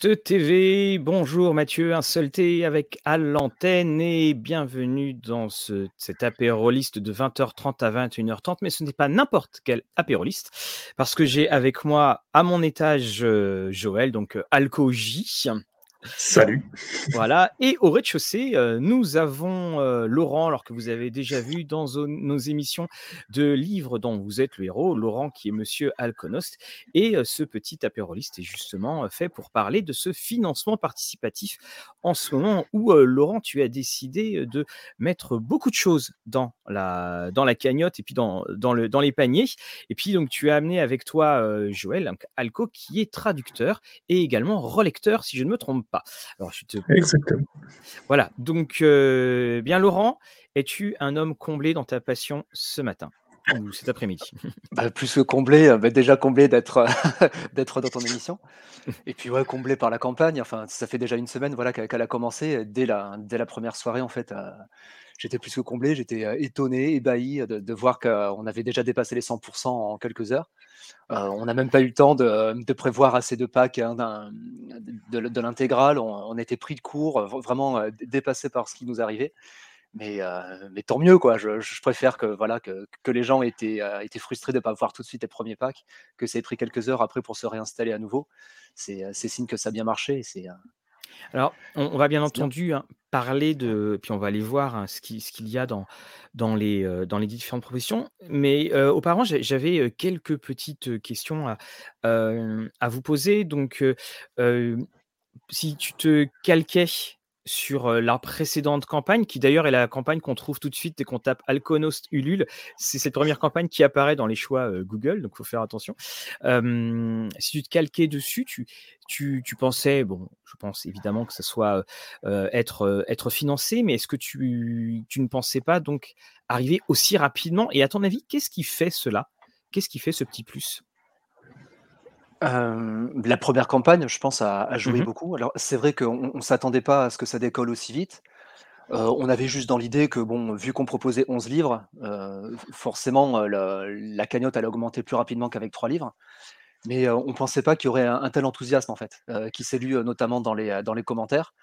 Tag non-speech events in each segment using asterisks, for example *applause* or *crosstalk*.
Rolliste TV, bonjour Mathieu Insulté avec à l'antenne et bienvenue dans ce, cet apéroliste de 20h30 à 21h30, mais ce n'est pas n'importe quel apéroliste parce que j'ai avec moi à mon étage euh, Joël, donc euh, Alco J. Salut. Voilà. Et au rez-de-chaussée, euh, nous avons euh, Laurent, alors que vous avez déjà vu dans nos émissions de livres dont vous êtes le héros, Laurent qui est Monsieur Alconost. Et euh, ce petit apéroliste est justement fait pour parler de ce financement participatif en ce moment où, Laurent, tu as décidé de mettre beaucoup de choses dans la, cagnotte et puis dans, dans les paniers. Et puis, donc, tu as amené avec toi Joël Alco qui est traducteur et également relecteur, si je ne me trompe pas. Alors, je te... Exactement. Voilà. Donc, euh, bien, Laurent, es-tu un homme comblé dans ta passion ce matin? Cet après-midi *laughs* bah, Plus que comblé, euh, bah, déjà comblé d'être *laughs* d'être dans ton émission. Et puis, comblé par la campagne. Enfin, ça fait déjà une semaine voilà, qu'elle a commencé. Dès la, dès la première soirée, en fait, euh, j'étais plus que comblé. J'étais étonné, ébahi de, voir qu'on avait déjà dépassé les 100% en quelques heures. Euh, on n'a même pas eu le temps de, prévoir assez de packs hein, de, l'intégrale. On, était pris de court, vraiment euh, dépassé par ce qui nous arrivait. Mais, euh, mais tant mieux, quoi. Je, préfère que, voilà, que, les gens aient été, frustrés de ne pas voir tout de suite les premiers packs, que ça ait pris quelques heures après pour se réinstaller à nouveau. C'est signe que ça a bien marché. C'est alors, on, va bien entendu hein, parler de, puis on va aller voir hein, ce qu'il y a dans, dans, les, euh, dans les différentes professions. Mais euh, auparavant, j'avais euh, quelques petites questions à, à vous poser. Donc, si tu te calquais sur la précédente campagne, qui d'ailleurs est la campagne qu'on trouve tout de suite dès qu'on tape Alconost Ulule. C'est cette première campagne qui apparaît dans les choix Google, donc il faut faire attention. si tu te calquais dessus, tu, tu, tu, pensais, bon, je pense évidemment que ça soit être, être financé, mais est-ce que tu, tu, ne pensais pas donc arriver aussi rapidement? Et à ton avis, qu'est-ce qui fait cela? Qu'est-ce qui fait ce petit plus? La première campagne, je pense, a, joué mmh beaucoup. Alors, c'est vrai qu'on ne s'attendait pas à ce que ça décolle aussi vite. on avait juste dans l'idée que, bon, vu qu'on proposait 11 livres, forcément, la, cagnotte allait augmenter plus rapidement qu'avec 3 livres. Mais on ne pensait pas qu'il y aurait un, tel enthousiasme, en fait, qui s'est lu notamment dans les, dans les commentaires.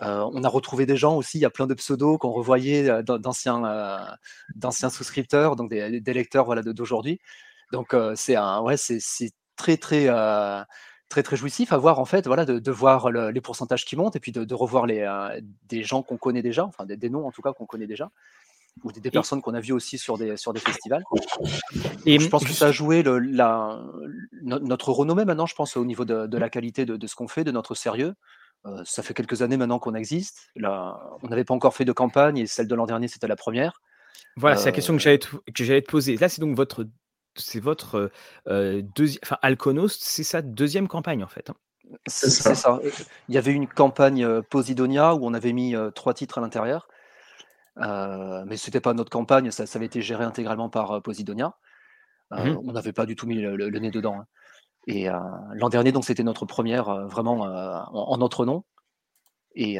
on a retrouvé des gens aussi, il y a plein de pseudos qu'on revoyait d'anciens souscripteurs, donc des, lecteurs voilà, d'aujourd'hui. Donc, c'est un, ouais, c'est très très très très jouissif à voir en fait voilà de, voir les pourcentages qui montent et puis de, revoir les des gens qu'on connaît déjà enfin des, noms en tout cas qu'on connaît déjà ou des, personnes qu'on a vues aussi sur des sur des festivals. Et je pense que ça a joué le, la, notre renommée maintenant je pense au niveau de, la qualité de, ce qu'on fait de notre sérieux. Ça fait quelques années maintenant qu'on existe. Là on n'avait pas encore fait de campagne et celle de l'an dernier c'était la première. Voilà, c'est la question que j'allais te, que j'allais te poser. Là, c'est donc votre c'est votre deuxième, enfin Alconost, c'est sa deuxième campagne en fait. Hein. C'est ça. Il y avait une campagne Posidonia où on avait mis trois titres à l'intérieur, mais c'était pas notre campagne, ça, avait été géré intégralement par Posidonia. Mmh on n'avait pas du tout mis le, nez dedans. Hein. Et l'an dernier, donc c'était notre première vraiment en, notre nom et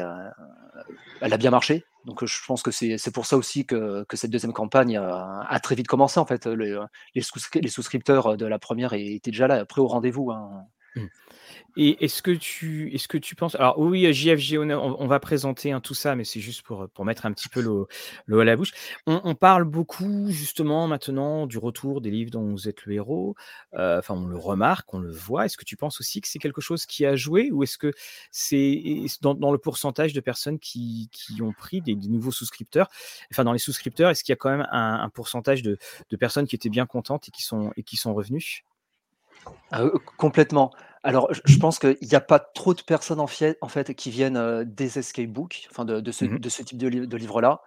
elle a bien marché. Donc je pense que c'est pour ça aussi que, cette deuxième campagne a, très vite commencé. En fait, les, les, souscripteurs de la première étaient déjà là, prêts au rendez-vous. Hein. Mmh. Et est-ce que tu, est-ce que tu penses, alors oui, JFG, on, on va présenter hein, tout ça, mais c'est juste pour, pour mettre un petit peu l'eau, à la bouche. On, parle beaucoup justement maintenant du retour des livres dont vous êtes le héros. Euh, on le remarque, on le voit. Est-ce que tu penses aussi que c'est quelque chose qui a joué, ou est-ce que c'est dans, le pourcentage de personnes qui, qui ont pris des, nouveaux souscripteurs, enfin dans les souscripteurs, est-ce qu'il y a quand même un, pourcentage de, de, personnes qui étaient bien contentes et qui sont et qui sont revenues? Euh, complètement. Alors, je pense qu'il n'y a pas trop de personnes en, en fait qui viennent euh, des escape books, enfin de, ce, mmh type de, livre-là.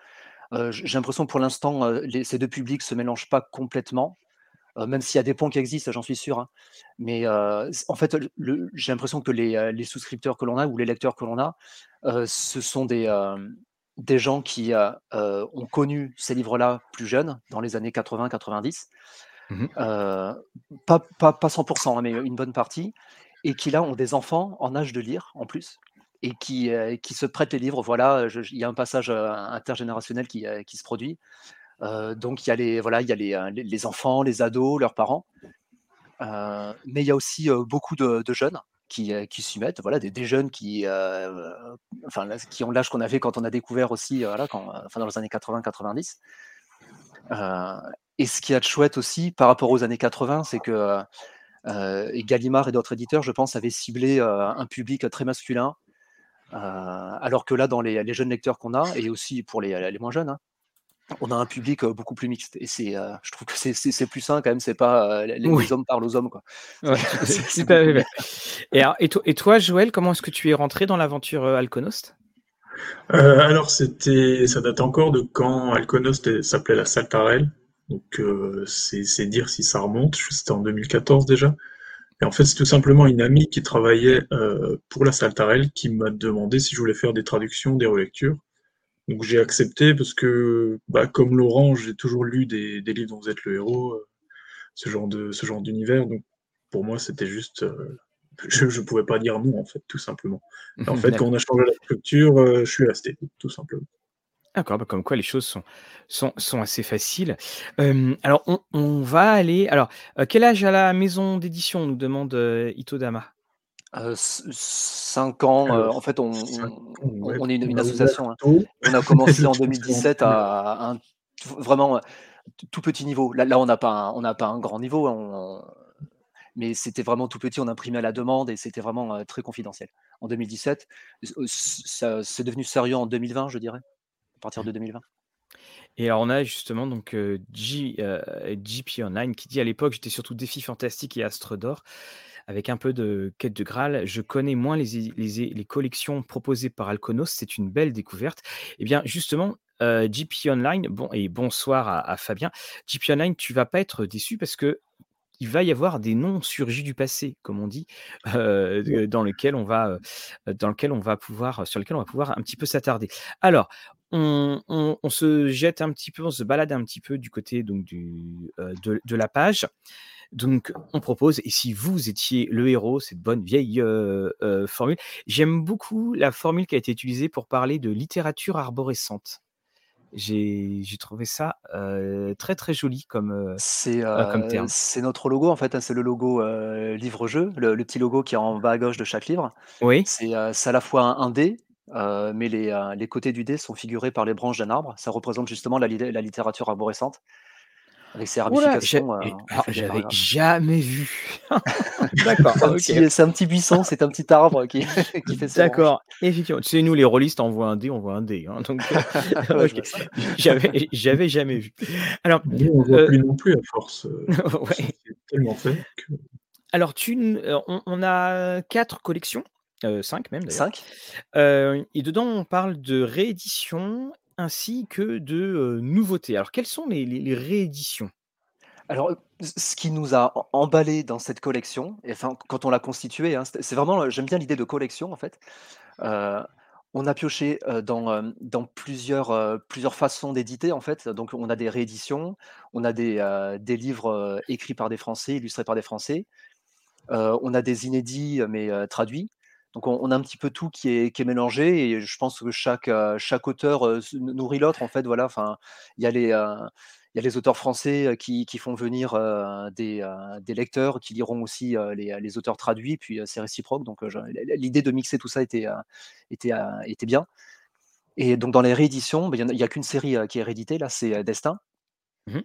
Euh, j'ai l'impression pour l'instant, ces deux publics se mélangent pas complètement, même s'il y a des ponts qui existent, j'en suis sûr. Hein. Mais en fait, j'ai l'impression que les, souscripteurs que l'on a ou les lecteurs que l'on a, ce sont des, des gens qui ont connu ces livres-là plus jeunes, dans les années 80-90, Mmh pas, pas, pas 100%, hein, mais une bonne partie, et qui là ont des enfants en âge de lire en plus, et qui, qui se prêtent les livres. Voilà, il y a un passage intergénérationnel qui, qui se produit. donc il y a, les, voilà, il y a les, les, enfants, les ados, leurs parents, mais il y a aussi beaucoup de, jeunes qui, qui s'y mettent, voilà, des, jeunes qui, enfin, qui ont l'âge qu'on avait quand on a découvert aussi, voilà, enfin, dans les années 80-90. Et ce qui est chouette aussi par rapport aux années 80, c'est que et Gallimard et d'autres éditeurs, je pense, avaient ciblé un public très masculin, alors que là, dans les, jeunes lecteurs qu'on a, et aussi pour les, les moins jeunes, hein, on a un public beaucoup plus mixte. Et c'est, je trouve que c'est, plus sain quand même, c'est pas les, hommes parlent aux hommes. Quoi. *laughs* et, et, toi, Joël, comment est-ce que tu es rentré dans l'aventure Alconost? Euh, Alors, c'était, ça date encore de quand Alconost s'appelait la Saltarelle. Donc, c'est, dire si ça remonte. C'était en 2014 déjà. Et en fait, c'est tout simplement une amie qui travaillait pour la Saltarelle qui m'a demandé si je voulais faire des traductions, des relectures. Donc j'ai accepté parce que, bah, comme Laurent, j'ai toujours lu des, des, livres dont vous êtes le héros, euh, ce genre de ce genre d'univers. Donc pour moi, c'était juste, euh, *laughs* je ne pouvais pas dire non en fait, tout simplement. en *laughs* fait, quand on a changé la structure, euh, je suis resté, tout simplement. D'accord, bah, comme quoi les choses sont, sont, sont assez faciles. alors, on, on, va aller. Alors, quel âge a la maison d'édition nous demande Itodama 5 ans, en fait, on, on, est une, association. Hein. *laughs* On a commencé en 2017 à, un vraiment tout petit niveau. Là, là on n'a pas, un, pas un grand niveau, hein, mais c'était vraiment tout petit. On imprimait à la demande et c'était vraiment très confidentiel. En 2017, c'est devenu sérieux en 2020, je dirais, à partir de 2020. Et alors on a justement donc G, GP Online qui dit à l'époque j'étais surtout défi fantastique et astre d'or avec un peu de quête de Graal. Je connais moins les, les, collections proposées par Alconos, c'est une belle découverte. Eh bien, justement, euh, GP Online, bon, et bonsoir à, Fabien. GP Online, tu vas pas être déçu parce que il va y avoir des noms surgis du passé, comme on dit, euh, dans lequel on va, euh, dans lequel on va pouvoir, sur lequel on va pouvoir un petit peu s'attarder. Alors, on, se jette un petit peu, on se balade un petit peu du côté donc du, de, de, la page. Donc, on propose, et si vous étiez le héros, cette bonne vieille formule, j'aime beaucoup la formule qui a été utilisée pour parler de littérature arborescente. J'ai trouvé ça très très joli comme, c'est, terme. C'est notre logo en fait, hein, c'est le logo livre-jeu, le, petit logo qui est en bas à gauche de chaque livre. Oui. C'est à la fois un, dé, mais les, les, côtés du dé sont figurés par les branches d'un arbre. Ça représente justement la, la littérature arborescente. Avec ses ramifications. Euh, j'avais jamais vu. *laughs* D'accord. C'est un, petit buisson, c'est un petit arbre qui, *laughs* qui fait ça. D'accord. Effectivement. Tu sais, nous, les rôlistes, on voit un dé, on voit un dé. Hein, donc, *laughs* euh, j'avais jamais vu. Alors, on voit euh, plus non plus à force. ouais. tellement fait Alors, tu, on, on, a quatre collections. Cinq même d'ailleurs. Cinq. et dedans, on parle de réédition ainsi que de nouveautés. Alors, quelles sont les, rééditions? Alors, ce qui nous a emballé dans cette collection, et enfin, quand on l'a constituée, hein, c'est vraiment, j'aime bien l'idée de collection en fait. on a pioché dans, dans plusieurs, plusieurs façons d'éditer en fait. Donc, on a des rééditions, on a des, des livres écrits par des Français, illustrés par des Français. on a des inédits mais traduits. Donc on, a un petit peu tout qui est, mélangé et je pense que chaque, euh, auteur euh, nourrit l'autre en fait. Voilà, enfin, il y a les euh, il y a les auteurs français qui, font venir des, lecteurs qui liront aussi les, auteurs traduits, puis c'est réciproque. Donc l'idée de mixer tout ça était, bien. Et donc dans les rééditions, ben, il n'y a, qu'une série qui est rééditée, là c'est Destin. Mmh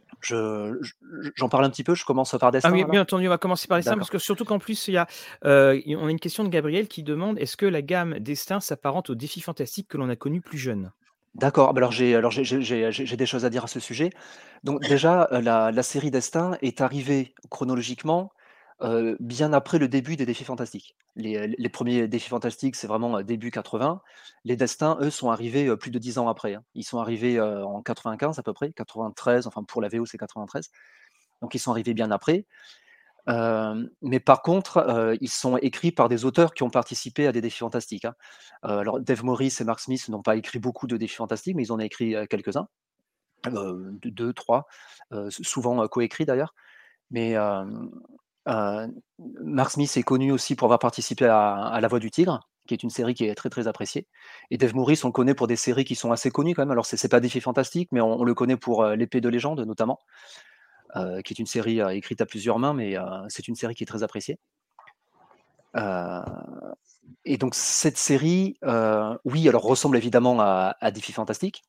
j'en parle un petit peu, je commence par Destin. Ah oui, bien entendu, on va commencer par Destin, parce que surtout qu'en plus, il y a, euh, on a une question de Gabriel qui demande est-ce que la gamme Destin s'apparente au défi fantastique que l'on a connu plus jeune D'accord, ah bah alors j'ai des choses à dire à ce sujet. Donc déjà, euh, la, la série Destin est arrivée chronologiquement bien après le début des défis fantastiques. Les, premiers défis fantastiques, c'est vraiment début 80. Les destins, eux, sont arrivés plus de 10 ans après. Hein. Ils sont arrivés en 95 à peu près, 93, enfin pour la VO c'est 93. Donc ils sont arrivés bien après. mais par contre, ils sont écrits par des auteurs qui ont participé à des défis fantastiques. Hein. alors Dave Morris et Mark Smith n'ont pas écrit beaucoup de défis fantastiques, mais ils en ont écrit quelques-uns, deux, trois, souvent coécrits d'ailleurs. Mais euh, Mark Smith est connu aussi pour avoir participé à, La Voix du Tigre, qui est une série qui est très très appréciée. Et Dave Morris, on le connaît pour des séries qui sont assez connues quand même. Alors c'est pas des films fantastiques, mais on, le connaît pour euh, L'épée de légende notamment, euh, qui est une série écrite à plusieurs mains, mais c'est une série qui est très appréciée. et donc cette série, oui, alors ressemble évidemment à, à Défi Fantastique,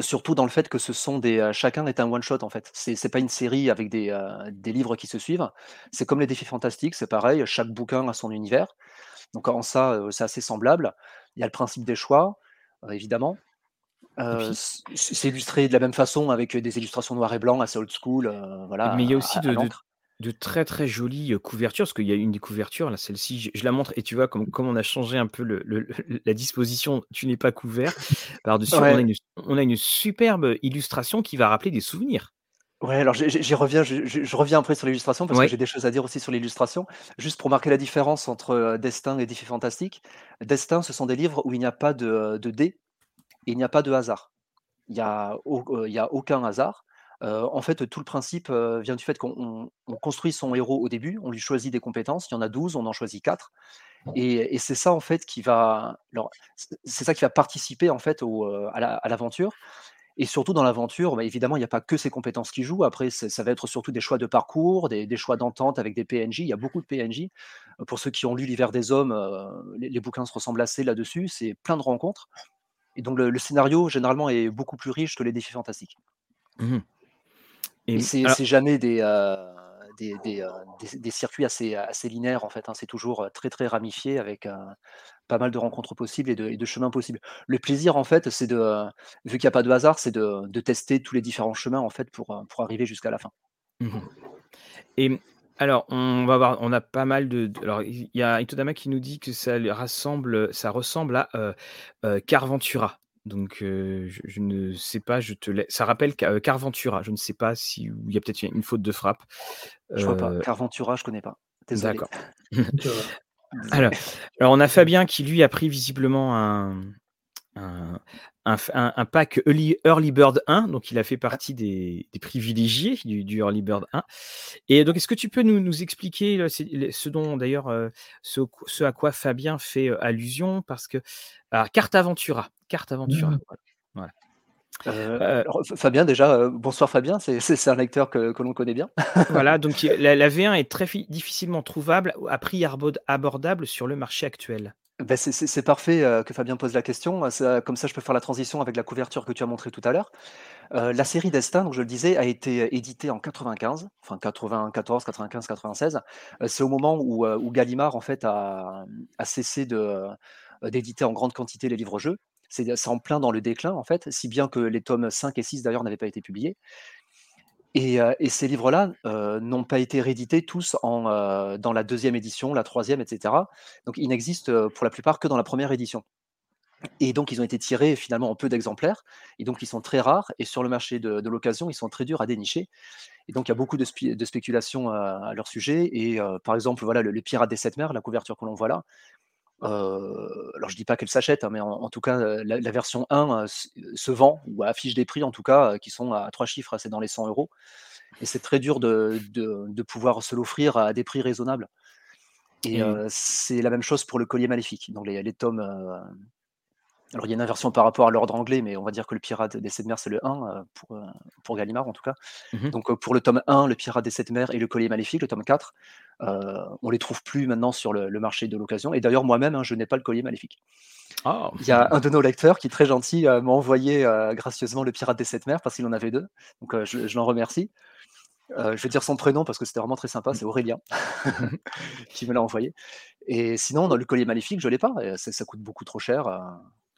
surtout dans le fait que ce sont des, chacun est un one shot en fait. C'est c'est pas une série avec des, des livres qui se suivent. C'est comme les Défis Fantastiques, c'est pareil, chaque bouquin a son univers. Donc en ça, c'est assez semblable. Il y a le principe des choix, évidemment. c'est illustré de la même façon avec des illustrations noir et blanc assez old school, voilà, Mais il y a aussi de de très, très jolies, couvertures, parce qu'il y a une des couvertures, là, celle-ci, je la montre et tu vois comme comme on a changé un peu le *laughs* la disposition, tu n'es pas couvert. Par-dessus, on a une on a une superbe illustration qui va rappeler des souvenirs. Ouais, alors j'y reviens, je reviens après sur l'illustration parce que j'ai des choses à dire aussi sur l'illustration. Juste pour marquer la différence entre, Destin et Défi Fantastique. Destin, ce sont des livres où il n'y a pas de, de dés et il n'y a pas de hasard. Il n'y a il y a aucun hasard. En fait, tout le principe, vient du fait qu'on construit son héros au début, on lui choisit des compétences, il y en a 12, on en choisit 4 et c'est ça en fait qui va c'est ça qui va participer en fait à l'aventure et surtout dans l'aventure, bah, évidemment, il n'y a pas que ses compétences qui jouent. Après, ça va être surtout des choix de parcours, des, choix d'entente avec des PNJ. Il y a beaucoup de PNJ. Pour ceux qui ont lu L'hiver des hommes, les, bouquins se ressemblent assez là-dessus. C'est plein de rencontres. Et donc le, scénario, généralement, est beaucoup plus riche que les défis fantastiques. Mmh et, c'est jamais des, euh, des, des, circuits assez, assez linéaires, en fait. Hein. C'est toujours très, très ramifié avec pas mal de rencontres possibles et de, chemins possibles. Le plaisir, en fait, c'est de, vu qu'il n'y a pas de hasard, c'est de, tester tous les différents chemins, en fait, pour, pour arriver jusqu'à la fin. Mmh et alors, on va voir, on a pas mal de. alors, il y a Itodama qui nous dit que ça rassemble, ça ressemble à Carventura. Donc, je, ne sais pas, je te laisse. Ça rappelle Carventura. Je ne sais pas si il y a peut-être une faute de frappe. Je vois pas. Carventura, je connais pas. Désolé. D'accord. *laughs* Alors, alors, on a Fabien qui lui a pris visiblement un, un, pack Early, Bird 1, donc il a fait partie des, privilégiés du, Early Bird 1. Et donc, est-ce que tu peux nous, expliquer ce dont d'ailleurs, euh, ce, à quoi Fabien fait euh, allusion? Parce que, carte Aventura, carte Aventura, mmh. voilà. Euh, Fabien, déjà, bonsoir Fabien, c'est un lecteur que, l'on connaît bien. voilà, *laughs* donc la, la, V1 est très difficilement trouvable à prix abordable sur le marché actuel. Ben, c'est parfait, que Fabien pose la question, comme ça je peux faire la transition avec la couverture que tu as montrée tout à l'heure. la série Destin, donc je le disais, a été, éditée en 95, enfin 94, 95, 96. c'est au moment où, Gallimard en fait a, cessé d'éditer en grande quantité les livres-jeux. C'est en plein dans le déclin en fait, si bien que les tomes 5 et 6 d'ailleurs n'avaient pas été publiés. Et, ces livres-là n'ont pas été réédités tous en, dans la deuxième édition, la troisième, etc. Donc ils n'existent pour la plupart que dans la première édition. Et donc ils ont été tirés finalement en peu d'exemplaires, et donc ils sont très rares, et sur le marché de, l'occasion, ils sont très durs à dénicher. Et donc il y a beaucoup de, spéculations à, leur sujet, et par exemple, voilà, le, le Pirate des Sept Mers, la couverture que l'on voit là, alors je dis pas qu'elle s'achète, hein, mais en, tout cas, la, version 1 se vend ou affiche des prix en tout cas qui sont à trois chiffres, c'est dans les 100 euros. Et c'est très dur de, de, pouvoir se l'offrir à des prix raisonnables. Et c'est la même chose pour le collier maléfique. Donc les, les tomes alors, il y a une inversion par rapport à l'ordre anglais, mais on va dire que le Pirate des Sept Mers, c'est le 1 euh, pour, euh, pour Gallimard en tout cas. Mmh Donc, euh, pour le tome 1, le Pirate des Sept Mers et le Collier Maléfique, le tome 4, on les trouve plus maintenant sur le, marché de l'occasion. Et d'ailleurs, moi-même, hein, je n'ai pas le Collier Maléfique. Ah. Il y a un de nos lecteurs qui, très gentil, m'a envoyé gracieusement le Pirate des Sept Mers parce qu'il en avait deux. Donc, je, l'en remercie. je vais dire son prénom parce que c'était vraiment très sympa, c'est Aurélien *laughs* qui me l'a envoyé. Et sinon, dans le collier maléfique, je ne l'ai pas. Ça, ça, coûte beaucoup trop cher.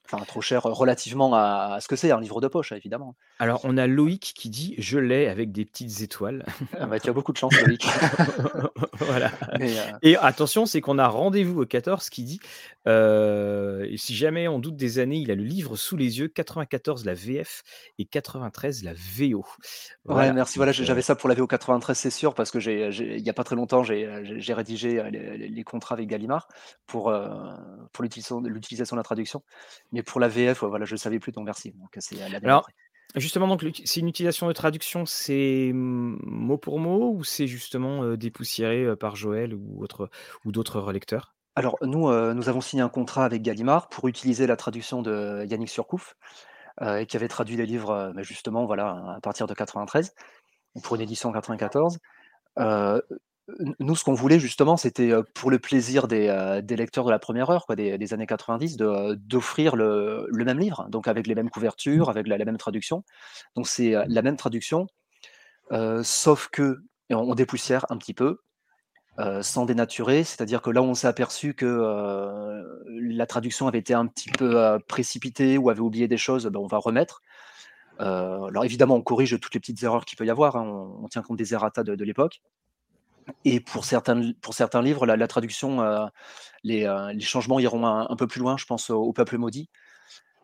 Enfin, trop cher relativement à, ce que c'est un livre de poche, évidemment. Alors, on a Loïc qui dit Je l'ai avec des petites étoiles. *laughs* Ah bah, tu as beaucoup de chance, Loïc. *laughs* voilà. *laughs* Euh et attention, c'est qu'on a rendez-vous au 14 qui dit euh, Si jamais on doute des années, il a le livre sous les yeux 94 la VF et 93 la VO. Ouais, merci. Voilà, j'avais euh ça pour la VO 93, c'est sûr, parce que il n'y a pas très longtemps, j'ai rédigé les, contrats avec Gallimard pour, pour l'utilisation de la traduction. Mais pour la VF, voilà, je ne savais plus. Donc, c'est Alors, justement, donc, c'est une utilisation de traduction, c'est mot pour mot ou c'est justement dépoussiéré par Joël ou, autre, ou d'autres relecteurs? Alors, nous, nous avons signé un contrat avec Gallimard pour utiliser la traduction de Yannick Surcouf, qui avait traduit les livres, bah, justement, voilà, à partir de 93, pour une édition 94. Nous, ce qu'on voulait justement, c'était, pour le plaisir des, des lecteurs de la première heure, quoi, des des années 90, de d'offrir le le même livre, donc avec les mêmes couvertures, avec la la même traduction. Donc c'est, la même traduction, sauf que on on dépoussière un petit peu, sans dénaturer. C'est-à-dire que là où on s'est aperçu que, la traduction avait été un petit peu, précipitée ou avait oublié des choses, ben, on va remettre. alors évidemment, on corrige toutes les petites erreurs qu'il peut y avoir, hein, on tient compte des errata de de l'époque. Et pour certains, pour certains livres, la, traduction, euh, les, euh, les, changements iront un, un, peu plus loin. Je pense au, Peuple maudit,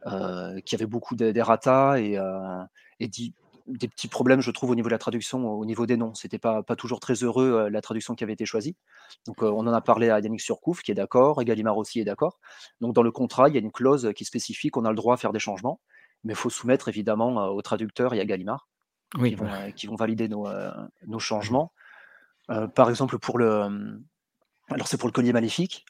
euh, qui avait beaucoup d'errata et, et dit, des petits problèmes, je trouve, au niveau de la traduction, au niveau des noms. C'était pas, pas toujours très heureux la traduction qui avait été choisie. Donc, on en a parlé à Yannick Surcouf, qui est d'accord, et Gallimard aussi est d'accord. Donc, dans le contrat, il y a une clause qui spécifie qu'on a le droit à faire des changements, mais il faut soumettre évidemment au traducteur et à Gallimard, oui, qui, vont, qui, vont, valider nos, nos changements. Euh, par exemple, pour le, euh, alors c'est pour le collier maléfique.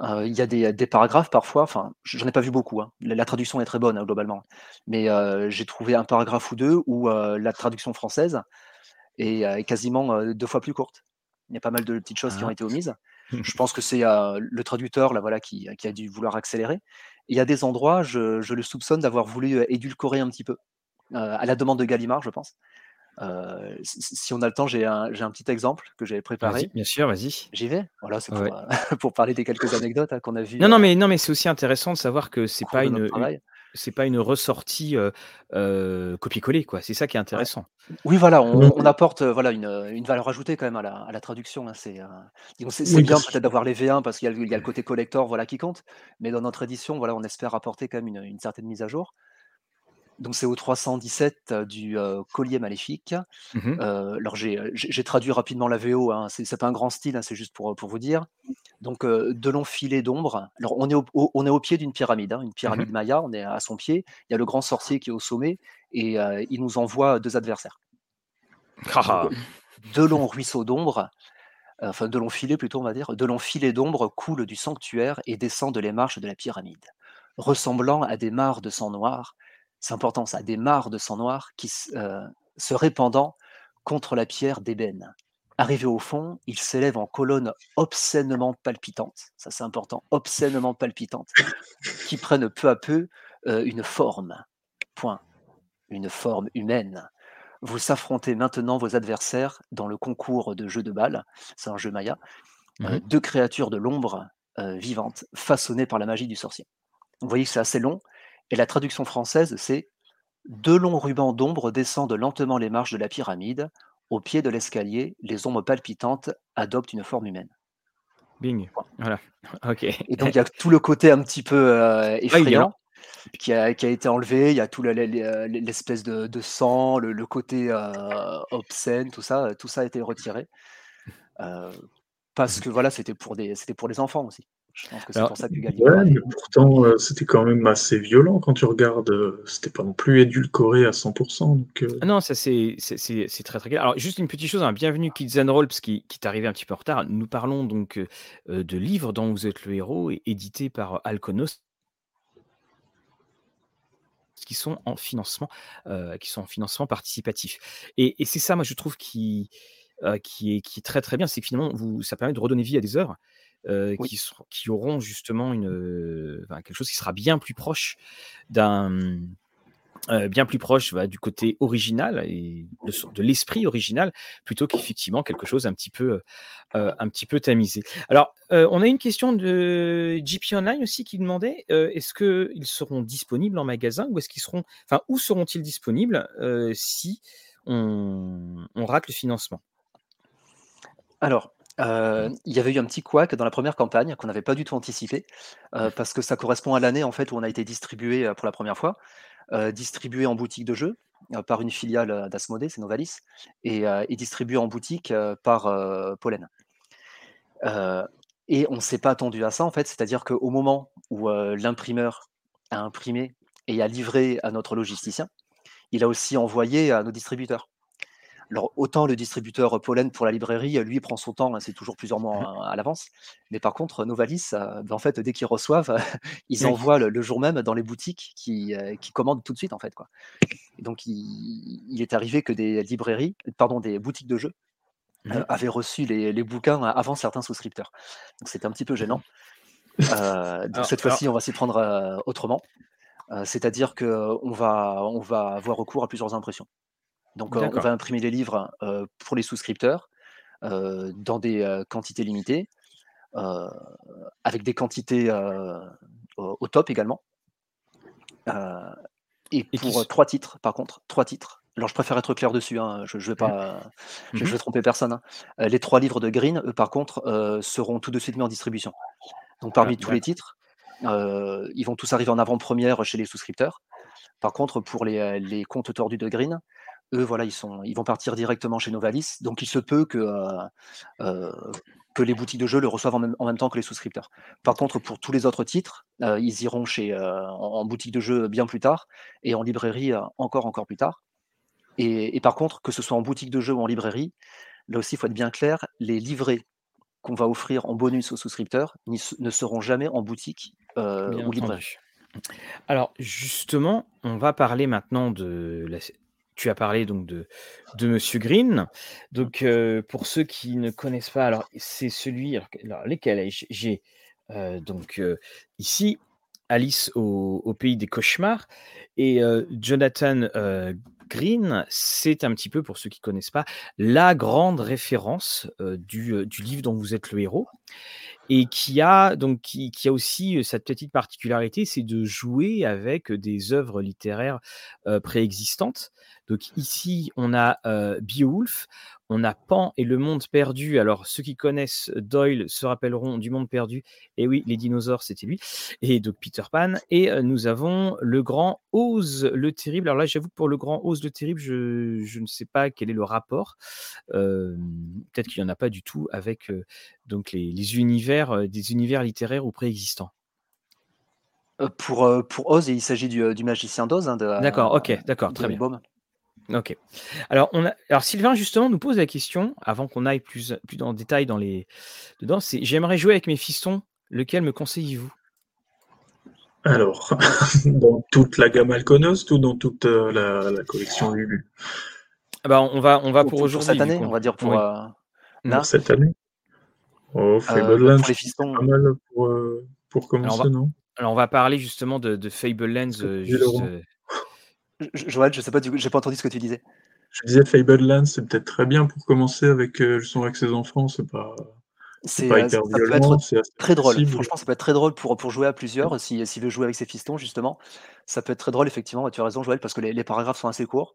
Euh, il y a des, paragraphes parfois, enfin, j'en ai pas vu beaucoup. Hein. La, traduction est très bonne hein, globalement, mais j'ai trouvé un paragraphe ou deux où la traduction française est, quasiment deux fois plus courte. Il y a pas mal de petites choses qui ont ah. été omises. *laughs* Je pense que c'est le traducteur là, voilà, qui, a dû vouloir accélérer. il y a des endroits, je, je le soupçonne d'avoir voulu édulcorer un petit peu, à la demande de Gallimard, je pense. Euh, si on a le temps, j'ai un, un, petit exemple que j'avais préparé. Bien sûr, vas-y. J'y vais? Voilà, c'est pour, euh, *laughs* pour, parler des quelques anecdotes hein, qu'on a vues. Non, non, euh, mais, non, mais c'est aussi intéressant de savoir que c'est pas une, c'est pas une ressortie euh, copier-coller, quoi. C'est ça qui est intéressant. Oui, voilà, on, apporte voilà une, une, valeur ajoutée quand même à la, à la traduction. Hein. C'est c'est bien peut-être d'avoir les V1 parce qu'il y, y, a le côté collector, voilà, qui compte. Mais dans notre édition, voilà, on espère apporter quand même une, une certaine mise à jour. Donc c'est au 317 du Collier Maléfique. Mmh alors j'ai traduit rapidement la VO, hein, c'est pas un grand style, hein, c'est juste pour, pour vous dire. Donc de longs filets d'ombre. Alors on est au, on est au pied d'une pyramide, hein, une mmh pyramide maya, on est à son pied. Il y a le grand sorcier qui est au sommet et il nous envoie deux adversaires. Ah. deux longs ruisseaux d'ombre, enfin de longs filets plutôt on va dire, de longs filets d'ombre coulent du sanctuaire et descendent les marches de la pyramide, ressemblant à des mares de sang noir c'est important ça, des mares de sang noir qui euh, se répandant contre la pierre d'ébène. Arrivé au fond, il s'élève en colonnes obscènement palpitantes, ça c'est important, obscènement palpitantes, qui prennent peu à peu euh, une forme, point, une forme humaine. Vous s'affrontez maintenant vos adversaires dans le concours de jeu de balle, c'est un jeu maya, euh, deux créatures de l'ombre vivantes, façonnées par la magie du sorcier. Vous voyez que c'est assez long, et la traduction française, c'est Deux longs rubans d'ombre descendent lentement les marches de la pyramide. Au pied de l'escalier, les ombres palpitantes adoptent une forme humaine. Bing. Voilà. *laughs* Ok. Et donc, il y a tout le côté un petit peu euh, effrayant qui, a, été enlevé. Il y a tout euh, l'espèce de, sang, le, côté euh, obscène, tout ça. Tout ça a été retiré. parce que voilà, c'était pour, des, pour les enfants aussi. Je pense que c'est pour ça que Ouais, mais pourtant, euh, c'était quand même assez violent quand tu regardes. Euh, c'était pas non plus édulcoré à 100%. Donc, euh. ah non, ça c'est très très clair. Alors, juste une petite chose, hein, bienvenue Kids and Roll, parce qui, qui est arrivé un petit peu en retard. Nous parlons donc de livres dont vous êtes le héros, et édité par Alconos qui sont en financement, qui sont en financement participatif. Et, et c'est ça, moi, je trouve qui, qui, est, qui est très très bien, c'est que finalement, vous, ça permet de redonner vie à des œuvres qui, qui, auront justement une, quelque chose qui sera bien plus proche d'un. bien plus proche du côté original et de, de l'esprit original plutôt qu'effectivement quelque chose un petit peu un petit peu tamisé. Alors on a une question de GP Online aussi qui demandait est-ce qu'ils seront disponibles en magasin ou est-ce qu'ils seront enfin où seront-ils disponibles si on, on rate le financement? Alors euh, il y avait eu un petit couac dans la première campagne qu'on n'avait pas du tout anticipé, euh, parce que ça correspond à l'année en fait où on a été distribué, euh, pour la première fois, distribué en boutique de jeux, par une filiale, d'Asmodée, c'est Novalis et distribué en boutique, par, Pollen. et on ne s'est pas attendu à ça en fait, c'est-à-dire qu'au moment où, l'imprimeur a imprimé et a livré à notre logisticien, il a aussi envoyé à nos distributeurs. Alors, autant le distributeur Pollen pour la librairie, lui, prend son temps, hein, c'est toujours plusieurs mois mmh à, l'avance. Mais par contre, Novalis, euh, ben, en fait, dès qu'ils reçoivent, *laughs* ils envoient le, jour même dans les boutiques qui, euh, qui, commandent tout de suite, en fait. Quoi. donc, il, est arrivé que des librairies, pardon, des boutiques de jeux mmh avaient reçu les, bouquins avant certains souscripteurs. Donc c'était un petit peu gênant. donc cette fois-ci, on va s'y prendre autrement. C'est-à-dire qu'on va, on va avoir recours à plusieurs impressions. Donc on va imprimer les livres pour les souscripteurs dans des quantités limitées, avec des quantités au top également. et pour trois titres, par contre, trois titres. Alors je préfère être clair dessus, hein, je ne vais pas, je, vais mmh tromper personne. Hein. les trois livres de Green, eux, par contre, seront tout de suite mis en distribution. Donc parmi ah, tous les titres, ils vont tous arriver en avant-première chez les souscripteurs. Par contre, pour les, les comptes tordus de Green, eux, voilà, ils, sont, ils vont partir directement chez Novalis. Donc, il se peut que, euh, euh, que les boutiques de jeux le reçoivent en même, temps que les souscripteurs. Par contre, pour tous les autres titres, euh, ils iront chez, en, boutique de jeux bien plus tard et en librairie encore, encore plus tard. Et, par contre, que ce soit en boutique de jeux ou en librairie, là aussi, il faut être bien clair, les livrets qu'on va offrir en bonus aux souscripteurs ne seront jamais en boutique ou librairie. Alors justement, on va parler maintenant de la, tu as parlé donc de, de Monsieur Green. Donc, euh, pour ceux qui ne connaissent pas, alors c'est celui, alors, lesquels j'ai euh, donc euh, ici Alice au, pays des cauchemars et Jonathan Green, c'est un petit peu pour ceux qui ne connaissent pas la grande référence du, du, livre dont vous êtes le héros et qui a donc qui, qui, a aussi cette petite particularité, c'est de jouer avec des œuvres littéraires préexistantes. Donc ici, on a Beowulf, on a Pan et le monde perdu. Alors ceux qui connaissent Doyle se rappelleront du monde perdu. Et oui, les dinosaures, c'était lui. Et donc Peter Pan. Et nous avons le grand Oz le terrible. Alors là, j'avoue que pour le grand Oz le terrible, je, je, ne sais pas quel est le rapport. Peut-être qu'il n'y en a pas du tout avec donc les, les univers, des univers littéraires ou préexistants. Pour, pour Oz, il s'agit du, du magicien d'Oz. Hein, d'accord, ok, d'accord, très bien. Ok. Alors, on a... Alors, Sylvain, justement, nous pose la question, avant qu'on aille plus, plus en détail dans les... dedans, c'est j'aimerais jouer avec mes fistons, lequel me conseillez-vous? Alors, *laughs* dans toute la gamme Alconost ou dans toute euh, la, collection Lulu? Ah bah, on va, on va pour, aujourd'hui. cette année, on va dire pour, euh, cette année? Oh, euh, Fablelands, c'est pas mal pour, pour commencer, non? Alors, on va parler justement de, de Fablelands. Juste, Joël, je sais pas, j'ai pas entendu ce que tu disais. Je disais Fablelands, c'est peut-être très bien pour commencer avec, euh, avec ses enfants, c'est pas. C'est pas euh, hyper violent, c'est très drôle. Franchement, ça peut être très drôle pour, pour jouer à plusieurs. S'il si, veut jouer avec ses fistons, justement, ça peut être très drôle, effectivement. Tu as raison, Joël, parce que les, paragraphes sont assez courts.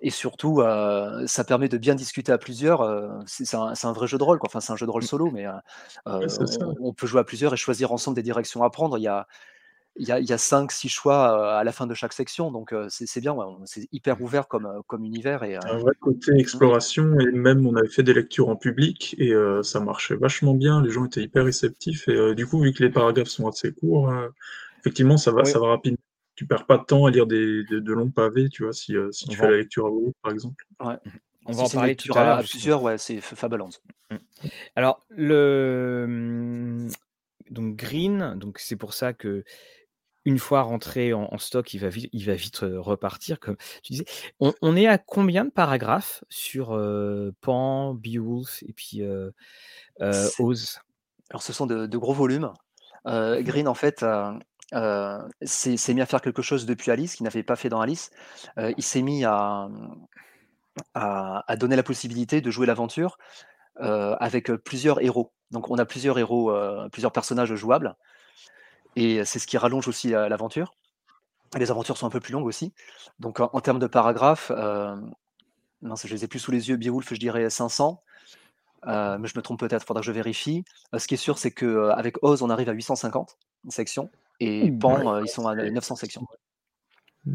Et surtout, euh, ça permet de bien discuter à plusieurs. c'est un, vrai jeu de rôle, quoi. Enfin, c'est un jeu de rôle solo, mais on, on, peut jouer à plusieurs et choisir ensemble des directions à prendre. Il y a, il y a, 5-6 choix à la fin de chaque section, donc c'est bien, c'est hyper ouvert comme, comme univers. Et, un vrai côté exploration, et même on avait fait des lectures en public, et ça marchait vachement bien, les gens étaient hyper réceptifs, et du coup, vu que les paragraphes sont assez courts, effectivement, ça va, ça va rapidement. Tu perds pas de temps à lire des, de, longs pavés, tu vois, si, si tu fais la lecture à vous, par exemple. Ouais. On va en parler tout à l'heure. plusieurs, ouais, c'est Fablelands. Mmh. Alors, le mmh, donc Green, donc c'est pour ça que une fois rentré en, stock, il va vite, il va vite repartir, comme tu disais. On, est à combien de paragraphes sur Pan, Beowulf et puis euh, Oz? Alors, ce sont de, gros volumes. Green, en fait, s'est mis à faire quelque chose depuis Alice, qu'il n'avait pas fait dans Alice. il s'est mis à, à, donner la possibilité de jouer l'aventure avec plusieurs héros. Donc, on a plusieurs héros, plusieurs personnages jouables. Et c'est ce qui rallonge aussi l'aventure. Les aventures sont un peu plus longues aussi. Donc en, termes de paragraphes, euh, non, je les ai plus sous les yeux. Beowulf, je dirais 500. Euh, mais je me trompe peut-être, il faudra que je vérifie. Euh, ce qui est sûr, c'est qu'avec Oz, on arrive à 850 sections. Et Pan, ils sont à 900 sections.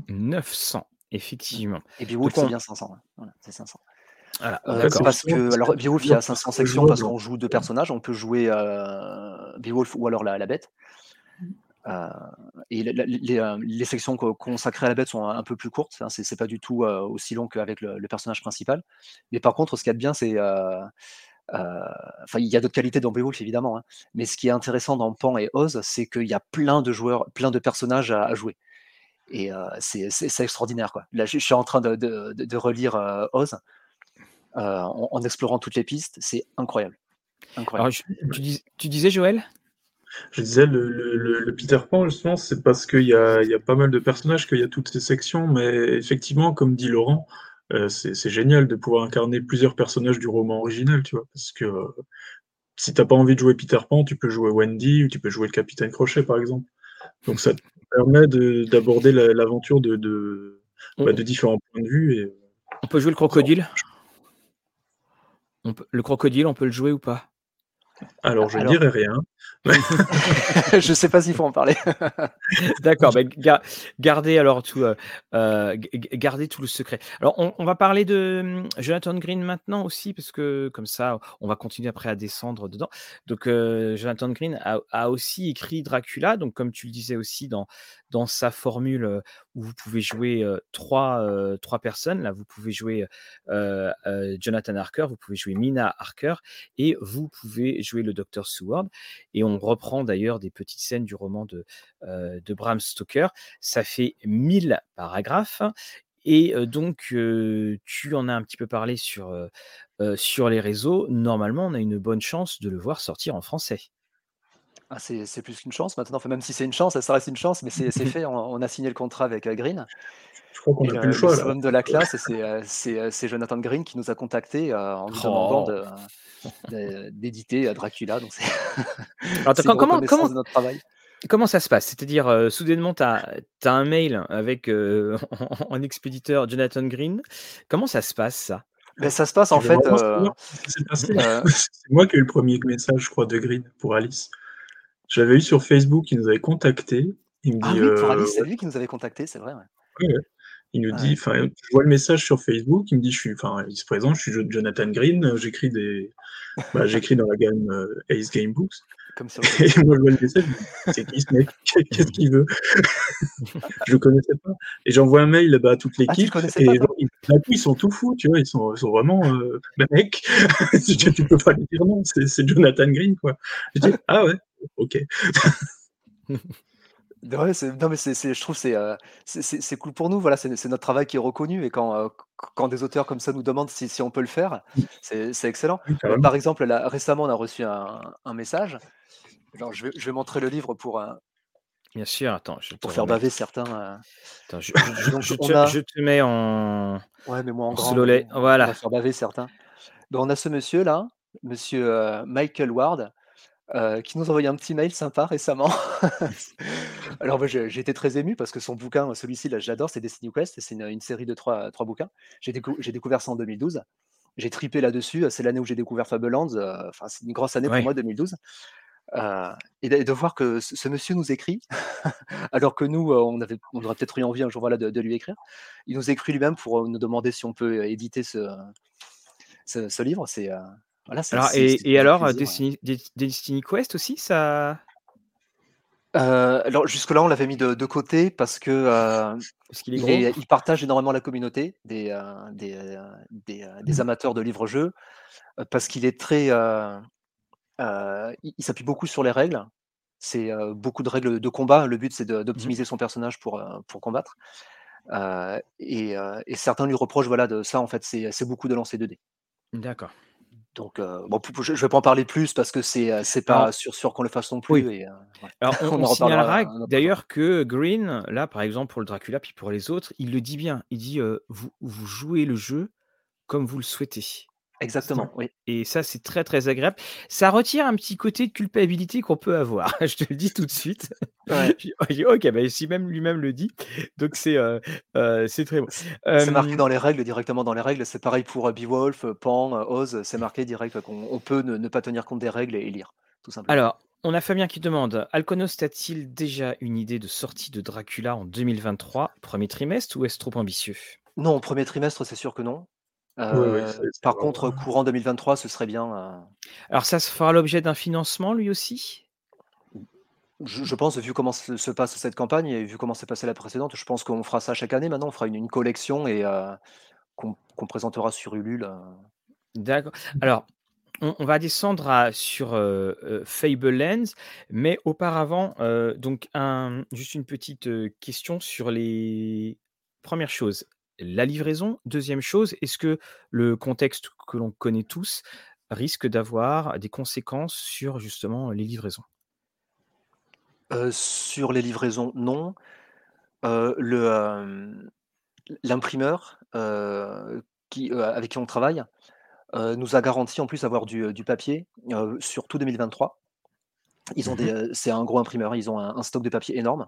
900, effectivement. Et Beowulf, c'est bien 500. c'est 500. parce que, alors, Beowulf, il y a 500 sections parce qu'on joue deux personnages. On peut jouer Beowulf ou alors la, la bête. Euh, et euh, les, sections consacrées à la bête sont un, peu plus courtes, hein, c'est pas du tout euh, aussi long qu'avec le, personnage principal. Mais par contre, ce qu'il y a de bien, c'est. Enfin, il y a d'autres qualités dans Beowulf évidemment, hein, mais ce qui est intéressant dans Pan et Oz, c'est qu'il y a plein de joueurs, plein de personnages à, jouer. Et c'est extraordinaire. Là, je, suis en train de, relire Oz. en, explorant toutes les pistes. C'est incroyable. incroyable. tu, disais, Joël? Je disais, le, Peter Pan, justement, c'est parce qu'il y a, y a pas mal de personnages, qu'il y a toutes ces sections, mais effectivement, comme dit Laurent, c'est génial de pouvoir incarner plusieurs personnages du roman original, tu vois, parce que si t'as pas envie de jouer Peter Pan, tu peux jouer Wendy ou tu peux jouer le Capitaine Crochet, par exemple. Donc ça te permet d'aborder l'aventure de, de, bah, de, différents points de vue. Et... On peut jouer le crocodile? Le crocodile, on peut le jouer ou pas? Alors, je ne dirais rien. *laughs* je ne sais pas s'il faut en parler. *laughs* D'accord, bah, gardez alors tout, euh, euh, gardez tout le secret. Alors, on, va parler de hum, Jonathan Green maintenant aussi, parce que comme ça, on va continuer après à descendre dedans. Donc, euh, Jonathan Green a, aussi écrit Dracula, donc comme tu le disais aussi dans, dans sa formule où vous pouvez jouer trois, trois personnes. Là, vous pouvez jouer Jonathan Harker, vous pouvez jouer Mina Harker et vous pouvez jouer le docteur Seward. Et on reprend d'ailleurs des petites scènes du roman de, de Bram Stoker. Ça fait 1000 paragraphes. Et donc, tu en as un petit peu parlé sur, sur les réseaux. Normalement, on a une bonne chance de le voir sortir en français. Ah, c'est plus qu'une chance maintenant. Enfin, même si c'est une chance, ça reste une chance, mais c'est *laughs* fait. On, a signé le contrat avec euh, Green. Je crois qu'on a plus le choix. de la classe, euh, euh, c'est Jonathan Green qui nous a contacté en nous demandant oh. d'éditer Dracula. Donc *laughs* *laughs* comment, comment, notre travail. Comment ça se passe? C'est-à-dire, soudainement, tu as, un mail avec en, expéditeur Jonathan Green. Comment ça se passe, ça? Ben, Ça se passe, en fait. C'est moi qui ai eu le premier message, je crois, de Green pour Alice. J'avais eu sur Facebook, il nous avait contacté. Il me ah dit, oui, Alice, c'est lui qui nous avait contacté, c'est vrai. Ouais. Il nous dit, enfin, je vois le message sur Facebook, il me dit, je suis, enfin, il se présente, je suis Jonathan Green, j'écris des, bah, j'écris dans la gamme euh, Ace Game Books. Comme ça. *laughs* Et moi, je vois le message, c'est qui ce mec? *laughs* Qu'est-ce qu'il veut? *laughs* Je le connaissais pas. Et j'envoie un mail bah, à toute ah, l'équipe. et ils, ils sont tout fous, tu vois, ils sont, ils sont vraiment, euh, bah, mec, tu peux pas lui dire non, c'est Jonathan Green, quoi. Je dis, ah ouais, ok. *laughs* Ouais, non, mais c'est, je trouve c'est, euh, c'est, cool pour nous. Voilà, c'est, notre travail qui est reconnu et quand, euh, quand des auteurs comme ça nous demandent si, si on peut le faire, c'est, excellent. Par exemple, là, récemment, on a reçu un, un message. Alors, je vais, je vais montrer le livre pour, euh, Bien sûr, attends, je pour faire baver certains. Attends, je, je, te, mets en, ouais, mais moi en, grand, Voilà. Pour faire baver certains. Donc, on a ce monsieur là, monsieur Michael Ward, euh, qui nous a envoyé un petit mail sympa récemment. *laughs* Alors j'ai été très ému parce que son bouquin, celui-ci, là, j'adore, c'est Destiny Quest, c'est une, série de trois, trois bouquins. J'ai découvert ça en 2012. J'ai tripé là-dessus. C'est l'année où j'ai découvert Fablelands. Euh, enfin, c'est une grosse année pour moi, 2012. Euh, et, de, voir que ce, monsieur nous écrit, *laughs* alors que nous, on, avait, on aurait peut-être eu envie un jour voilà, de, lui écrire. Il nous écrit lui-même pour nous demander si on peut éditer ce, ce, livre. C'est alors, et, alors, Destiny, Quest aussi, ça. Euh, alors jusque-là, on l'avait mis de, côté parce que euh, qu'il il, partage énormément la communauté des, euh, des, mmh. amateurs de livres-jeux parce qu'il est très, il, s'appuie beaucoup sur les règles. C'est beaucoup de règles de combat. Le but, c'est mmh d'optimiser son personnage pour, pour combattre. Et, et, certains lui reprochent voilà de ça. En fait, c'est beaucoup de lancer 2D. D'accord. Donc, euh, bon, je ne vais pas en parler plus parce que c'est n'est euh, pas sûr, sûr qu'on le fasse non plus. Et, euh, Alors, *laughs* on, on, signalera d'ailleurs que Green, là, par exemple, pour le Dracula, puis pour les autres, il le dit bien. Il dit vous, vous jouez le jeu comme vous le souhaitez. Exactement, oui. Et ça, c'est très, très agréable. Ça retire un petit côté de culpabilité qu'on peut avoir. *laughs* je te le dis tout de suite. ok, bah, si même lui-même le dit. Donc, c'est euh, euh, c'est très bon. C'est marqué dans les règles, directement dans les règles. C'est pareil pour euh, Beowulf, Pan, Oz. C'est marqué direct qu'on peut ne, pas tenir compte des règles et, lire, tout simplement. Alors, on a Fabien qui demande Alconost a-t-il déjà une idée de sortie de Dracula en 2023, premier trimestre, ou est-ce trop ambitieux? Non, premier trimestre, c'est sûr que non. Euh, par contre, courant 2023, ce serait bien. Euh Alors, ça se fera l'objet d'un financement, lui aussi? Je, pense, vu comment se, passe cette campagne et vu comment s'est passée la précédente, je pense qu'on fera ça chaque année maintenant. On fera une, collection et euh, qu'on présentera sur Ulule. D'accord. Alors, on, va descendre sur Fable Lens, mais auparavant, donc un, juste une petite question sur les premières choses la livraison. Deuxième chose, est-ce que le contexte que l'on connaît tous risque d'avoir des conséquences sur justement les livraisons? sur les livraisons, non. le, l'imprimeur, qui, avec qui on travaille, nous a garanti en plus avoir du, du papier, sur tout 2023. Ils ont Mmh des, c'est un gros imprimeur, ils ont un stock de papier énorme.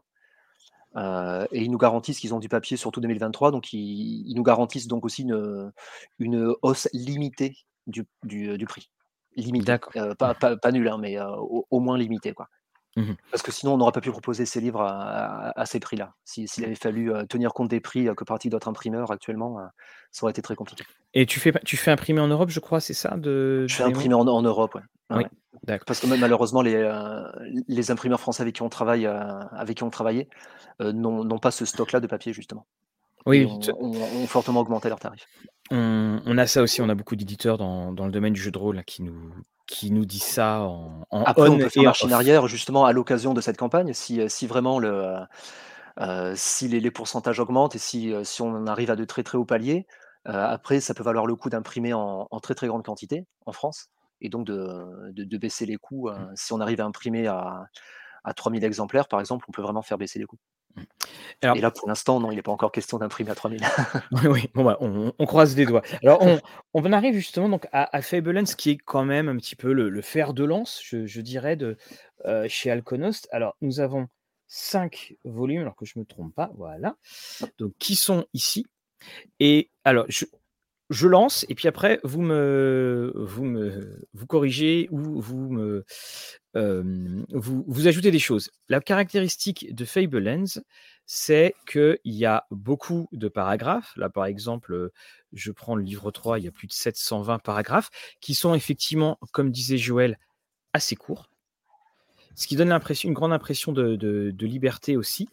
Et ils nous garantissent qu'ils ont du papier sur tout 2023, donc ils ils nous garantissent donc aussi une, une hausse limitée du du, du prix. Limité, D'accord. pas pas pas nul, hein, mais au au moins limité, quoi. Mmh Parce que sinon on n'aurait pas pu proposer ces livres à à à ces prix-là. Si s'il avait fallu, tenir compte des prix, que pratiquent d'autres imprimeurs actuellement, ça aurait été très compliqué. Et tu fais tu fais imprimer en Europe, je crois, c'est ça de Je fais imprimer en en Europe, ouais. Ouais, Oui, ouais. d'accord. Parce que malheureusement les, heu, les imprimeurs français avec qui on travaille, heu, avec qui on travaillait, heu, n'ont pas ce stock-là de papier justement Oui, ont t ont ont fortement augmenté leurs tarifs. on on a ça aussi, on a beaucoup d'éditeurs dans dans le domaine du jeu de rôle là, qui nous qui nous disent ça en en Après on on peut faire et en arrière justement à l'occasion de cette campagne si, si vraiment le, si les les pourcentages augmentent et si, on arrive à de très, très hauts paliers, après ça peut valoir le coup d'imprimer en en très, très grande quantité en France et donc de de de baisser les coûts, Mmh. si on arrive à imprimer à à 3000 exemplaires par exemple, on peut vraiment faire baisser les coûts. Mmh. Et là pour l'instant non, il est pas encore question d'imprimer à 3000. *laughs* oui, oui, bon bah, on on croise les doigts. Alors on on en arrive justement donc à à Fablelands qui est quand même un petit peu le le fer de lance, je je dirais de, heu, chez Alconost. Alors nous avons 5 volumes, alors que je me trompe pas, voilà, donc qui sont ici? Et alors je je lance et puis après vous me vous corrigez ou vous me, vous vous ajoutez des choses. La caractéristique de Fablelands, c'est qu'il y a beaucoup de paragraphes. Là, par exemple, je prends le livre 3, il y a plus de 720 paragraphes qui sont effectivement, comme disait Joël, assez courts. Ce qui donne une grande impression de liberté aussi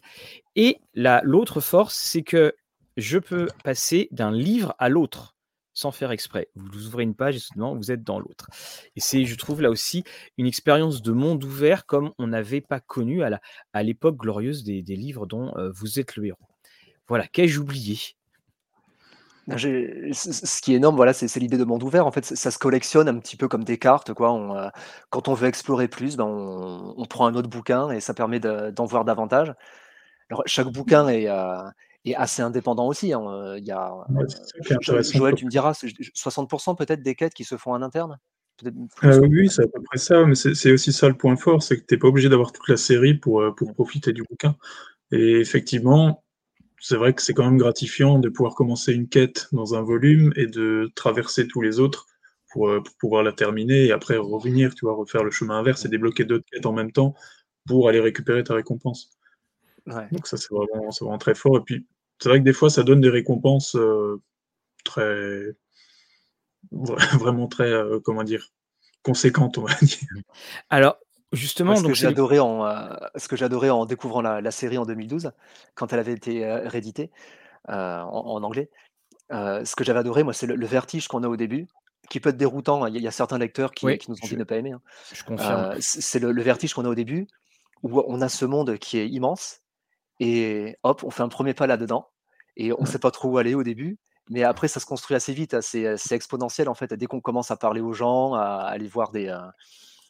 et la l'autre force, c'est que je peux passer d'un livre à l'autre, sans faire exprès. Vous ouvrez une page et soudainement vous êtes dans l'autre et c'est, je trouve, là aussi, une expérience de monde ouvert comme on n'avait pas connu à la à l'époque glorieuse des des livres dont, heu, vous êtes le héros. Voilà, qu'ai-je oublié? Ce qui est énorme, voilà, c'est l'idée de monde ouvert. En fait, ça se collectionne un petit peu comme des cartes, quoi. On, heu, quand on veut explorer plus, ben, on prend un autre bouquin et ça permet de d'en voir davantage. Alors chaque bouquin est, heu, est assez indépendant aussi, hein, heu, il y a, Ouais, Jo intéressant, Joël, tu me diras, c'est j j 60% peut-être des quêtes qui se font en interne? Plus? oui, c'est à peu près ça, mais c'est aussi ça le point fort, c'est que tu es pas obligé d'avoir toute la série pour, pour profiter du bouquin et effectivement, c'est vrai que c'est quand même gratifiant de pouvoir commencer une quête dans un volume et de traverser tous les autres pour, pour pouvoir la terminer et après revenir, tu vois? Refaire le chemin inverse et débloquer d'autres quêtes en même temps pour aller récupérer ta récompense. Ouais. Donc ça, c'est vraiment très fort et puis, c'est vrai que des fois ça donne des récompenses, heu, très vra *laughs* vraiment très, heu, comment dire? Conséquentes, on va dire. Alors Moi, justement, ce que donc adoré en, heu, ce que adoré en découvrant la la série en 2012, quand elle avait été, rééditée, en en anglais, ce que j'avais adoré, moi, c'est le le vertige qu'on a au début, qui peut être déroutant. Il y a il y a certains lecteurs qui oui, qui nous ont je dit ne pas aimer, hein. je confirme. C'est le le vertige qu'on a au début, où on a ce monde qui est immense et hop, on fait un 1er pas là-dedans et on Ouais. sait pas trop où aller au début, mais après ça se construit assez vite, hein. C'est, exponentiel, en fait, dès qu'on commence à parler aux gens, à aller voir des, heu,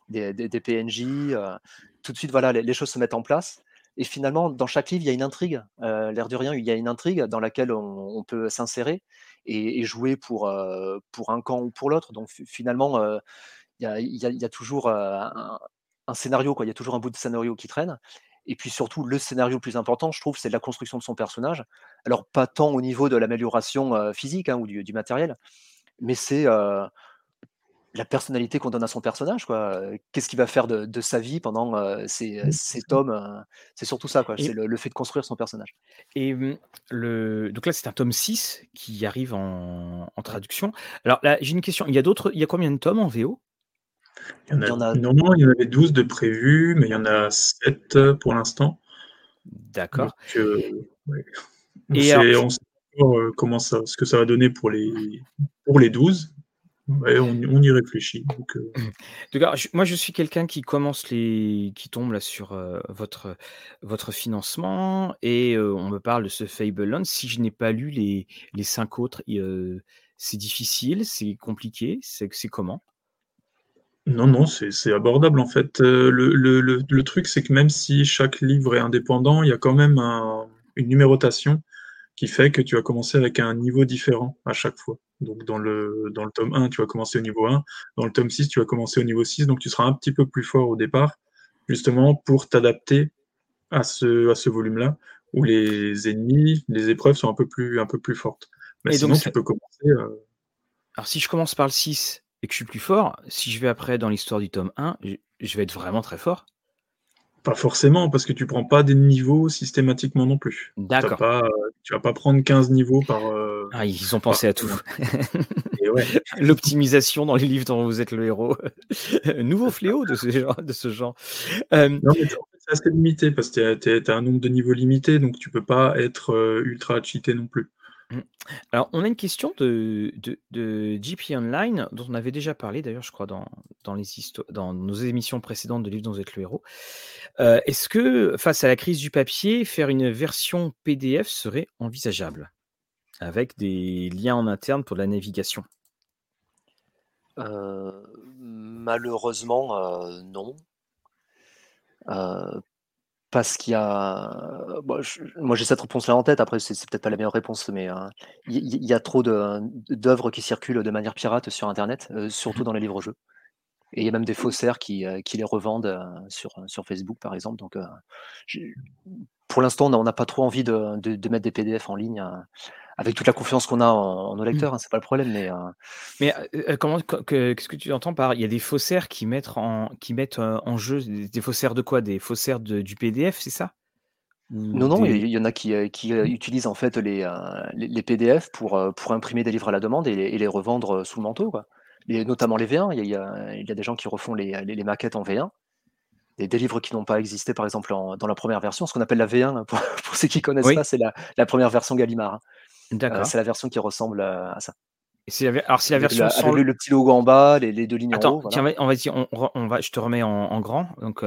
des des des PNJ, heu, tout de suite, voilà, les les choses se mettent en place et finalement, dans chaque livre, il y a une intrigue. Heu, l'air de rien, il y a une intrigue dans laquelle on on peut s'insérer et et jouer pour, un camp ou pour l'autre. Donc fi finalement, il y a il y a il y a toujours, un un scénario, quoi. Il y a toujours un bout de scénario qui traîne et puis surtout, le scénario le plus important, je trouve, c'est la construction de son personnage. Alors pas tant au niveau de l'amélioration, physique, hein, ou du du matériel, mais c'est, la personnalité qu'on donne à son personnage, quoi. Qu'est-ce qu'il va faire de de sa vie pendant, ces, Mmh, ces tomes? C'est surtout ça, quoi, c'est le le fait de construire son personnage. et mmh, le donc là, c'est un tome 6 qui arrive en traduction. Alors là, j'ai une question, il y a d'autres il y a combien de tomes en VO? Il y en Il y a en a normalement, il y en avait 12 de prévus, mais il y en a 7 pour l'instant. D'accord ouais. On et sait j on sait pas heu, comment ça ce que ça va donner pour les pour les 12, on, y réfléchit. Donc, moi, je suis quelqu'un qui commence les, qui tombe là sur votre votre financement et on me parle de ce Fableland. Si je n'ai pas lu les les cinq autres, c'est difficile, c'est compliqué, c'est c'est comment? Non, non, c'est abordable en fait. le, truc, c'est que même si chaque livre est indépendant, il y a quand même une numérotation qui fait que tu vas commencer avec un niveau différent à chaque fois. Donc dans le, dans le tome 1, tu vas commencer au niveau 1, dans le tome 6, tu vas commencer au niveau 6, donc tu seras un petit peu plus fort au départ, justement pour t'adapter à ce, à ce volume-là, où les ennemis, les épreuves sont un peu plus, un peu plus fortes. Mais sinon, tu peux commencer. Euh, Alors si je commence par le 6 et que je suis plus fort, si je vais après dans l'histoire du tome 1, je vais être vraiment très fort. Pas forcément, parce que tu prends pas des niveaux systématiquement non plus. D'accord. Pas, tu vas pas prendre 15 niveaux par. Euh, ah, ils ont pensé à tout. *laughs* L'optimisation dans les livres dont vous êtes le héros. *laughs* Nouveau fléau de ce genre. De ce genre. Euh, non, mais c'est assez limité, parce que tu as, un nombre de niveaux limité, donc tu peux pas être euh, ultra cheaté non plus. Mmh. Alors, on a une question de, de, GP Online, dont on avait déjà parlé d'ailleurs, je crois, dans, dans, les dans nos émissions précédentes de Livres dont vous êtes le héros. Euh, est-ce que, face à la crise du papier, faire une version PDF serait envisageable? Avec des liens en interne pour la navigation euh, Malheureusement, euh, non parce qu'il y a. moi, j'ai cette réponse-là en tête. Après, c'est peut-être pas la meilleure réponse, mais euh, il y, a trop d'œuvres qui circulent de manière pirate sur Internet, euh, surtout dans les *laughs* livres-jeux. Et il y a même des faussaires qui, euh, qui les revendent sur, sur Facebook, par exemple. Donc, pour l'instant, on n'a pas trop envie de, de, mettre des PDF en ligne avec toute la confiance qu'on a en, nos mmh. lecteurs, hein, c'est pas le problème. Mais, euh, mais euh, comment, qu'est-ce que tu entends par il y a des faussaires qui mettent en, qui mettent en jeu des faussaires de quoi? Des faussaires du PDF, c'est ça? Non, non, il y en a qui, qui utilisent en fait les, les, PDF pour, pour imprimer des livres à la demande et les, revendre sous le manteau, quoi. Et notamment les V1. Il y, a, il y a des gens qui refont les, les, maquettes en V1 des, livres qui n'ont pas existé, par exemple, dans la première version. Ce qu'on appelle la V1, *laughs* pour, ceux qui connaissent pas, c'est la, la, première version Gallimard. D'accord. c'est la version qui ressemble à, ça. alors, si la version sans le, petit logo en bas, les, deux lignes en haut. Tiens, on va dire, on, va, je te remets en, grand. Donc,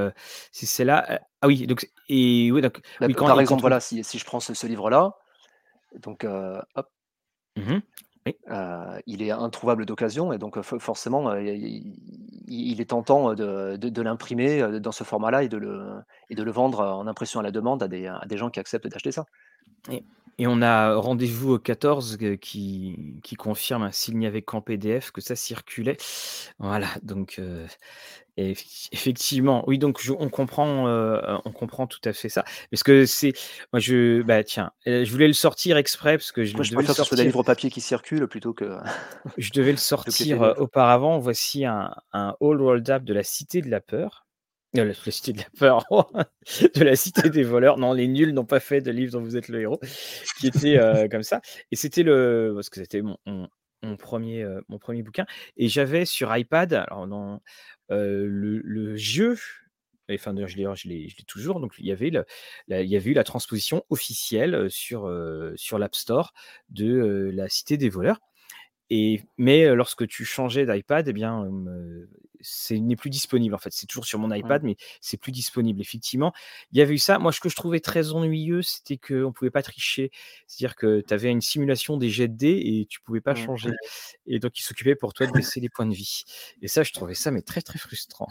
si c'est là, ah oui, donc et oui, donc, par exemple, voilà, si, si, je prends ce, livre-là, donc hop. Mmh il est introuvable d'occasion et donc forcément il, est tentant de, de, l'imprimer dans ce format-là et, de le, et de le vendre en impression à la demande à des, à des gens qui acceptent d'acheter ça. Et on a rendez-vous au 14 qui, qui confirme, s'il n'y avait qu'en PDF, que ça circulait. Voilà, donc effectivement, oui, donc on, comprend, on comprend tout à fait ça. Parce que c'est. Moi, je. Bah, tiens, je voulais le sortir exprès parce que je, moi, je devais le sortir. des livres papier qui circulent plutôt que. *laughs* je devais le *laughs* sortir auparavant. Voici un, un All World Up de la Cité de la Peur. La, cité de la peur, *laughs* de la cité des voleurs. Non, les nuls n'ont pas fait de livre dont vous êtes le héros, qui était euh, *laughs* comme ça. Et c'était le, parce que c'était mon, mon, premier, euh, mon premier bouquin. Et j'avais sur iPad, alors dans euh, le, le, jeu, enfin d'ailleurs je l'ai, je l'ai, toujours. Donc il y avait le, il y avait eu la transposition officielle sur sur l'App Store de la cité des voleurs. Et, mais lorsque tu changeais d'iPad, eh bien, c'est n'est plus disponible en fait. C'est toujours sur mon iPad, mais c'est plus disponible. Effectivement, il y avait eu ça. Moi, ce que je trouvais très ennuyeux, c'était qu'on ne pouvait pas tricher. C'est-à-dire que tu avais une simulation des jets de dés et tu pouvais pas changer. Et donc, il s'occupait pour toi de baisser les points de vie. Et ça, je trouvais ça mais très très frustrant.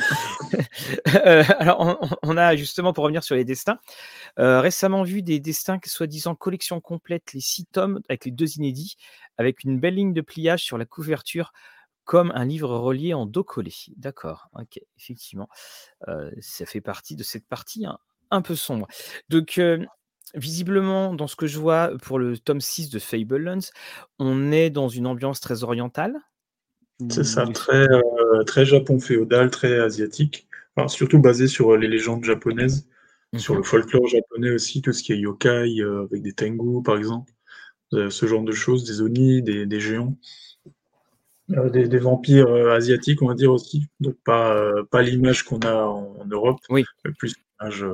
*laughs* Euh, alors, on, a justement, pour revenir sur les destins, euh, récemment vu des destins, soi-disant collection complète, les six tomes avec les deux inédits, avec une belle ligne de pliage sur la couverture, comme un livre relié en dos collé. D'accord, ok, effectivement, euh, ça fait partie de cette partie un peu sombre. Donc, visiblement, dans ce que je vois pour le tome 6 de Fablelands, on est dans une ambiance très orientale. C'est ça, très, euh, très Japon féodal, très asiatique, surtout basé sur euh, les légendes japonaises, sur le mhm. folklore japonais aussi, tout ce qui est yokai, euh, avec des tengu par exemple, ce genre de choses, des oni, des, géants, des, vampires asiatiques, on va dire aussi, donc pas, pas l'image qu'on a en, Europe, oui. mais plus l'image,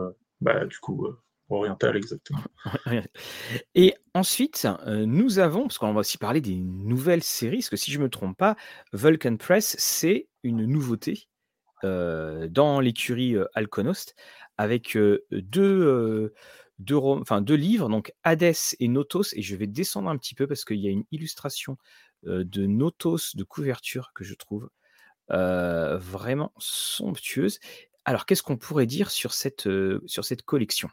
bah, du coup, orientale, exactement. Et ensuite, nous avons, parce qu'on va aussi parler des nouvelles séries, parce que si je ne me trompe pas, Vulcan Press, c'est une nouveauté dans l'écurie Alconost, avec deux, livres, donc Hades et Notos, et je vais descendre un petit peu parce qu'il y a une illustration de Notos de couverture que je trouve vraiment somptueuse. Alors, qu'est-ce qu'on pourrait dire sur cette collection?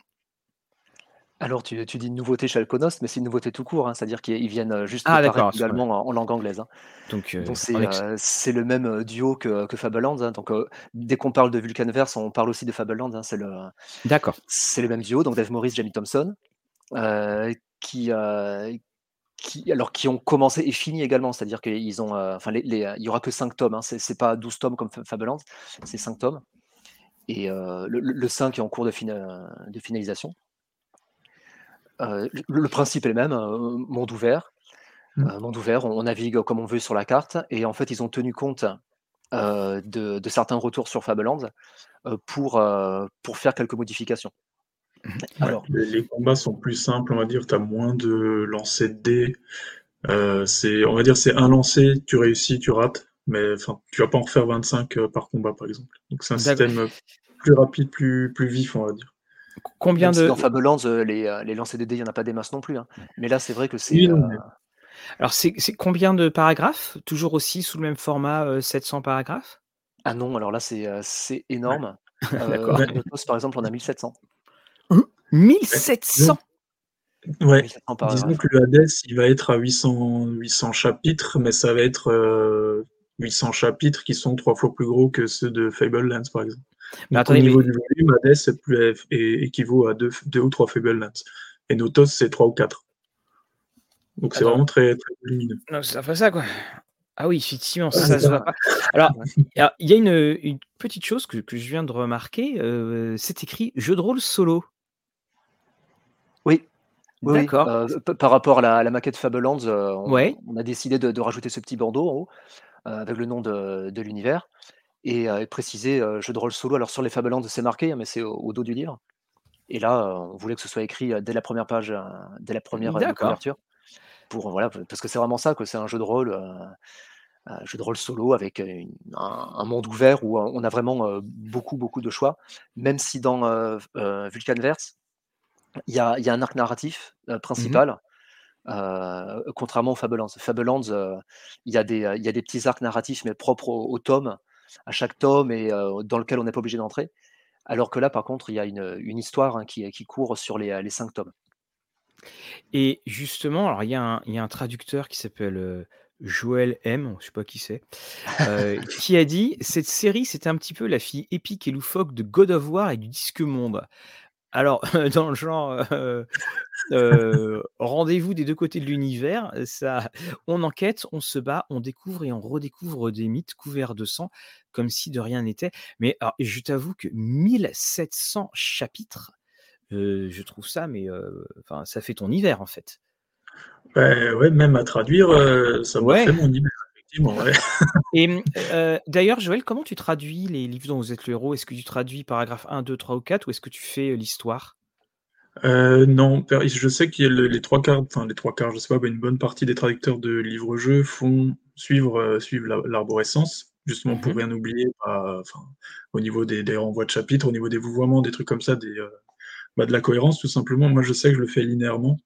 Alors, tu, tu dis une nouveauté chez Alconost, mais c'est une nouveauté tout court, hein, c'est-à-dire qu'ils viennent juste Ah, de d'accord, paraître également en, en langue anglaise. hein. Donc, Donc, en c'est ex- euh, c'est le même euh, duo que, que Fablelands. hein. Donc, euh, dès qu'on parle de Vulcanverse, on parle aussi de Fablelands. hein. C'est le, D'accord. c'est le même duo, donc Dave Morris, Jamie Thompson, euh, qui, euh, qui, alors, qui ont commencé et fini également. C'est-à-dire qu'ils ont, euh, enfin, les, les- il y aura que 5 tomes. Hein. C'est c'est pas 12 tomes comme Fa- Fablelands, c'est 5 tomes. Et euh, le, le- le 5 est en cours de, fina- de finalisation. Euh, le, le principe est le même, euh, monde ouvert. Mm. Euh, monde ouvert, on, on navigue comme on veut sur la carte. Et en fait, ils ont tenu compte euh, de, de certains retours sur Fablelands euh, pour, euh, pour faire quelques modifications. Alors, Les, les combats sont plus simples, on va dire, tu as moins de lancers de dés. Euh, c'est, on va dire, c'est un lancer, tu réussis, tu rates, mais enfin, tu vas pas en refaire 25 euh, par combat, par exemple. Donc c'est un D'accord. système plus rapide, plus, plus vif, on va dire. Combien même si de. dans Fablelands, euh, les, euh, les lancers de dés, il n'y en a pas des masses non plus. hein. Mais là, c'est vrai que c'est. Euh, Alors, c'est c'est combien de paragraphes? Toujours aussi sous le même format, euh, 700 paragraphes? Ah non, alors là, c'est euh, c'est énorme. *laughs* D'accord. Euh, Notos, par exemple, on a 1700. 1700 Ouais, 1700 disons que le Hades, il va être à 800, 800 chapitres, mais ça va être euh, 800 chapitres qui sont trois fois plus gros que ceux de Fablelands, par exemple. Mais Donc, attendez, au niveau mais- du volume, Hades est plus, est- équivaut à deux, deux ou trois Fablelands. Et Notos, c'est trois ou quatre. Donc c'est vraiment très, très lumineux. Non, ça fait ça, quoi. Ah oui, effectivement, ça, se voit pas. Alors, il y a une, une petite chose que, que je viens de remarquer. euh, c'est écrit jeu de rôle solo. Oui. Oui, oui. D'accord. Euh, par rapport à la, à la maquette Fablelands, euh, on, Ouais. on a décidé de, de rajouter ce petit bandeau en haut euh, avec le nom de, de l'univers et, euh, et préciser euh, jeu de rôle solo. Alors sur les Fablelands, c'est marqué, hein, mais c'est au, au dos du livre. Et là, euh, on voulait que ce soit écrit dès la première page, dès la première couverture, pour voilà, parce que c'est vraiment ça, que c'est un jeu de rôle, un jeu de rôle solo avec une- un, un monde ouvert où on a vraiment beaucoup beaucoup de choix. Même si dans Vulcanverse, il y a, y un arc narratif euh, principal. euh, contrairement aux. Fablelands, euh, il y, euh, il y a des petits arcs narratifs, mais propres au, au tome, à chaque tome, et euh, dans lequel on n'est pas obligé d'entrer. Alors que là, par contre, il y a une, une histoire hein, qui, qui court sur les, les cinq tomes. Et justement, alors il y, a un- il y a un traducteur qui s'appelle euh, Joël M, je sais pas qui c'est, euh, *laughs* qui a dit cette série c'était un petit peu la fille épique et loufoque de God of War et du Disque Monde. Alors *laughs* dans le genre euh, euh, rendez-vous des deux côtés de l'univers, ça, on enquête, on se bat, on découvre et on redécouvre des mythes couverts de sang comme si de rien n'était. Mais alors, je t'avoue que 1700 chapitres. euh, je trouve ça, mais enfin, ça fait ton hiver en fait. Ouais, ouais, même à traduire, ça Ouais. fait mon hiver, effectivement. ouais. Et euh, d'ailleurs, Joël, comment tu traduis les livres dont vous êtes le héros? Est-ce que tu traduis paragraphe 1, 2, 3 ou 4 ou est-ce que tu fais euh, l'histoire? Euh, non, je sais qu'il y a le- les trois quarts, enfin les trois quarts, je sais pas, mais une bonne partie des traducteurs de livres-jeux font suivre, euh, suivre la- l'arborescence, justement pour Mhm. rien oublier, enfin, au niveau des, des renvois de chapitres, au niveau des vouvoiements, des trucs comme ça, des, euh, bah, de la cohérence tout simplement. Moi, je sais que je le fais linéairement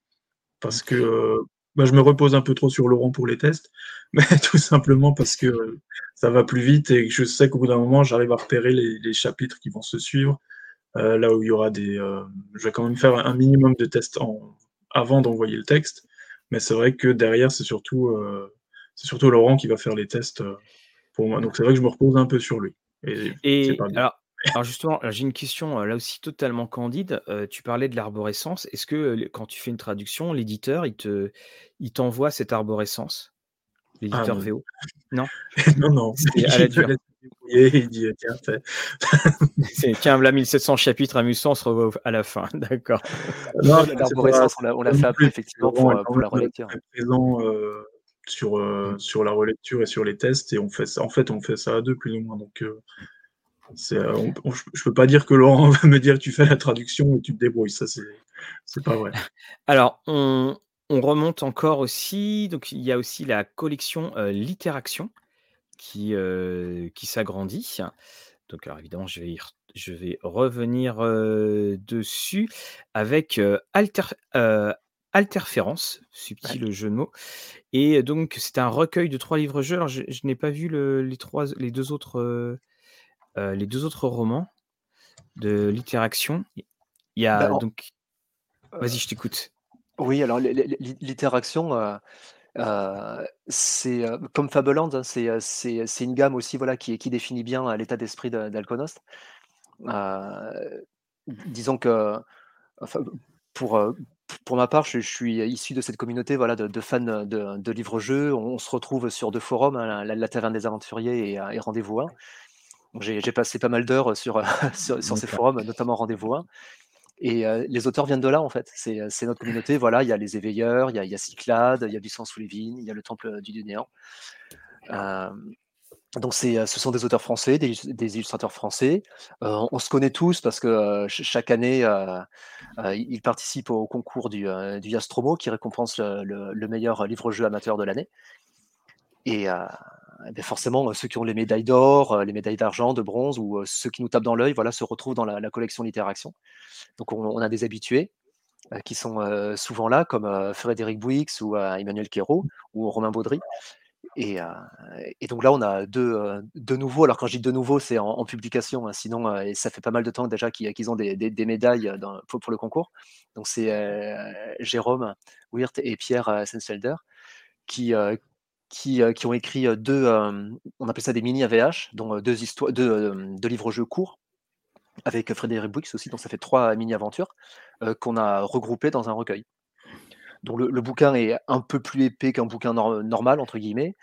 parce que euh, bah, je me repose un peu trop sur Laurent pour les tests, *laughs* mais tout simplement parce que euh, ça va plus vite et que je sais qu'au bout d'un moment, j'arrive à repérer les, les chapitres qui vont se suivre. Euh, là où il y aura des. euh, je vais quand même faire un minimum de tests en, avant d'envoyer le texte, mais c'est vrai que derrière, c'est surtout, c'est surtout Laurent qui va faire les tests pour moi. Donc c'est vrai que je me repose un peu sur lui. Et, alors, alors justement, j'ai une question euh, là aussi totalement candide. Euh, tu parlais de l'arborescence. Est-ce que euh, quand tu fais une traduction, l'éditeur il te, il t'envoie cette arborescence, l'éditeur non. VO Non? *laughs* non, non, C'est *laughs* à la il dure. laisse débrouiller il dit tiens, fais. *laughs* C'est tiens, là 1700 chapitres amusants, on se revoit au- à la fin. D'accord. Non, La- L'arborescence, on l'a on l'a fait après, effectivement, pour, euh, la relecture. très présent euh, sur, euh, Mm. sur la relecture et sur les tests, et on fait ça, en fait, on fait ça à deux plus ou moins. Donc, euh, je ne peux pas dire que Laurent *laughs* va me dire tu fais la traduction et tu te débrouilles. Ça, c'est pas vrai. *laughs* Alors, on, remonte encore aussi. Donc, il y a aussi la collection Littéraction qui, qui s'agrandit. Donc, alors, évidemment, je vais, je vais revenir dessus avec Alter, Alterférence, subtil jeu de mots. Et donc, c'est un recueil de trois livres-jeux. Alors, je, n'ai pas vu les, trois, les, deux autres, les deux autres romans de littéraction. Il y a bah, donc. Vas-y, je t'écoute. Oui, alors, littéraction. c'est comme Fableland, hein, c'est une gamme aussi voilà, qui, qui définit bien l'état d'esprit d'Alconost. disons que pour, pour ma part, je, suis issu de cette communauté voilà, de, fans de, livres-jeux. On, se retrouve sur deux forums, hein, la, Taverne des Aventuriers et, Rendez-vous 1. J'ai passé pas mal d'heures *laughs* sur, sur, ces forums, notamment Rendez-vous 1. Et les auteurs viennent de là, en fait. C'est notre communauté. Voilà, il y a les éveilleurs, il y a, il y a Cyclade, il y a du sang sous les vignes, il y a le temple du néant. Donc ce sont des auteurs français, des, illustrateurs français. on se connaît tous parce que chaque année, ils participent au concours du, du Yastromo qui récompense le, meilleur livre-jeu amateur de l'année. Et, ben, forcément, ceux qui ont les médailles d'or, les médailles d'argent, de bronze, ou ceux qui nous tapent dans l'œil, voilà, se retrouvent dans la, collection Littéraction. Donc on, a des habitués qui sont souvent là, comme Frédéric Bouix ou Emmanuel Quérault ou Romain Baudry. Et, donc là, on a deux, nouveaux. Alors quand je dis de nouveaux, c'est en, publication. Hein, sinon, et ça fait pas mal de temps déjà qu'ils ont des, médailles pour, le concours. Donc c'est Jérôme Wirt et Pierre Sensfelder qui, qui, ont écrit deux, on appelle ça des mini AVH, donc deux, histoires, deux, livres-jeux courts avec Frédéric Bouix aussi. Donc ça fait trois mini-aventures qu'on a regroupées dans un recueil. Donc le, bouquin est un peu plus épais qu'un bouquin normal, entre guillemets,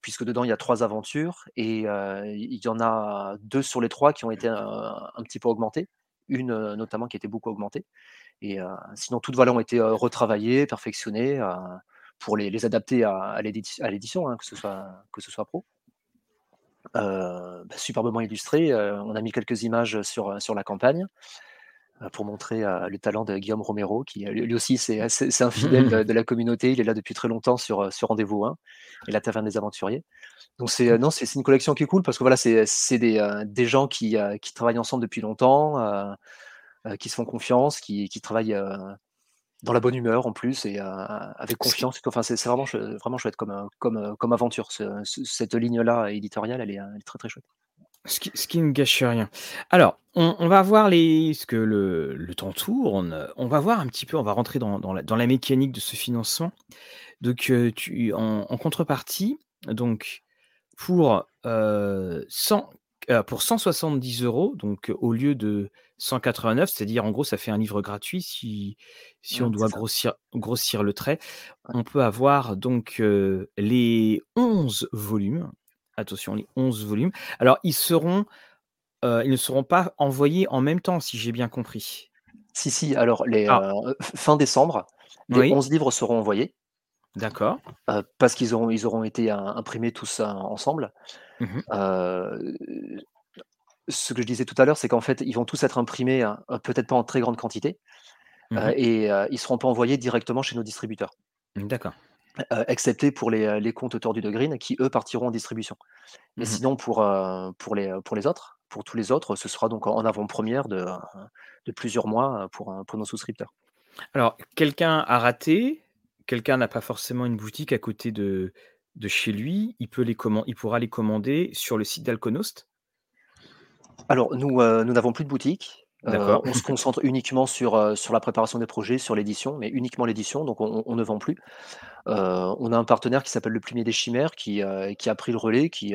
puisque dedans il y a trois aventures et il y en a deux sur les trois qui ont été un, petit peu augmentées, une notamment qui a été beaucoup augmentée. Et sinon, toutes voilà ont été retravaillées, perfectionnées pour les, adapter à, l'édition, hein, que, ce soit, que ce soit pro. Bah, superbement illustré. on a mis quelques images sur, sur la campagne. Euh, pour montrer euh, le talent de Guillaume Romero, qui euh, lui aussi c'est un fidèle *laughs* de, la communauté. Il est là depuis très longtemps sur, sur Rendez-vous 1 et la Taverne des Aventuriers. Donc c'est non, c'est une collection qui est cool parce que voilà, c'est des, des, gens qui, qui, travaillent ensemble depuis longtemps, qui se font confiance, qui, qui travaillent dans la bonne humeur en plus et avec confiance. Enfin, c'est vraiment, vraiment chouette comme, comme, comme aventure. cette ligne-là éditoriale, elle est, elle est très très chouette. Ce qui, ne gâche rien. Alors, on, va voir les, ce que le, temps tourne. On va voir un petit peu, on va rentrer dans, la, mécanique de ce financement. Donc, euh, tu, en, contrepartie, donc pour, euh, euh, pour 170 euros, donc au lieu de 189, c'est-à-dire en gros, ça fait un livre gratuit si, si on doit grossir, grossir le trait. On peut avoir donc les 11 volumes Attention, les 11 volumes. Alors, ils seront, euh, ils ne seront pas envoyés en même temps, si j'ai bien compris. Si, si. Alors, les, ah. fin décembre, les 11 livres seront envoyés. D'accord. Euh, parce qu'ils auront, ils auront été imprimés tous ensemble. Mmh ce que je disais tout à l'heure, c'est qu'en fait, ils vont tous être imprimés, peut-être pas en très grande quantité, mmh et ils ne seront pas envoyés directement chez nos distributeurs. D'accord. Euh, excepté pour les, les comptes tordus de Green qui, eux, partiront en distribution. Mais mmh sinon, pour, pour, les, pour les autres, pour tous les autres, ce sera donc en avant-première de, de plusieurs mois pour, pour nos souscripteurs. Alors, quelqu'un a raté, quelqu'un n'a pas forcément une boutique à côté de, chez lui, il, peut les il pourra les commander sur le site d'Alconost? Alors, euh, nous n'avons plus de boutique. Euh, on se concentre uniquement sur, euh, sur la préparation des projets, sur l'édition, mais uniquement l'édition, donc on, ne vend plus. Euh, on a un partenaire qui s'appelle Le Plumier des Chimères qui, qui a pris le relais, qui,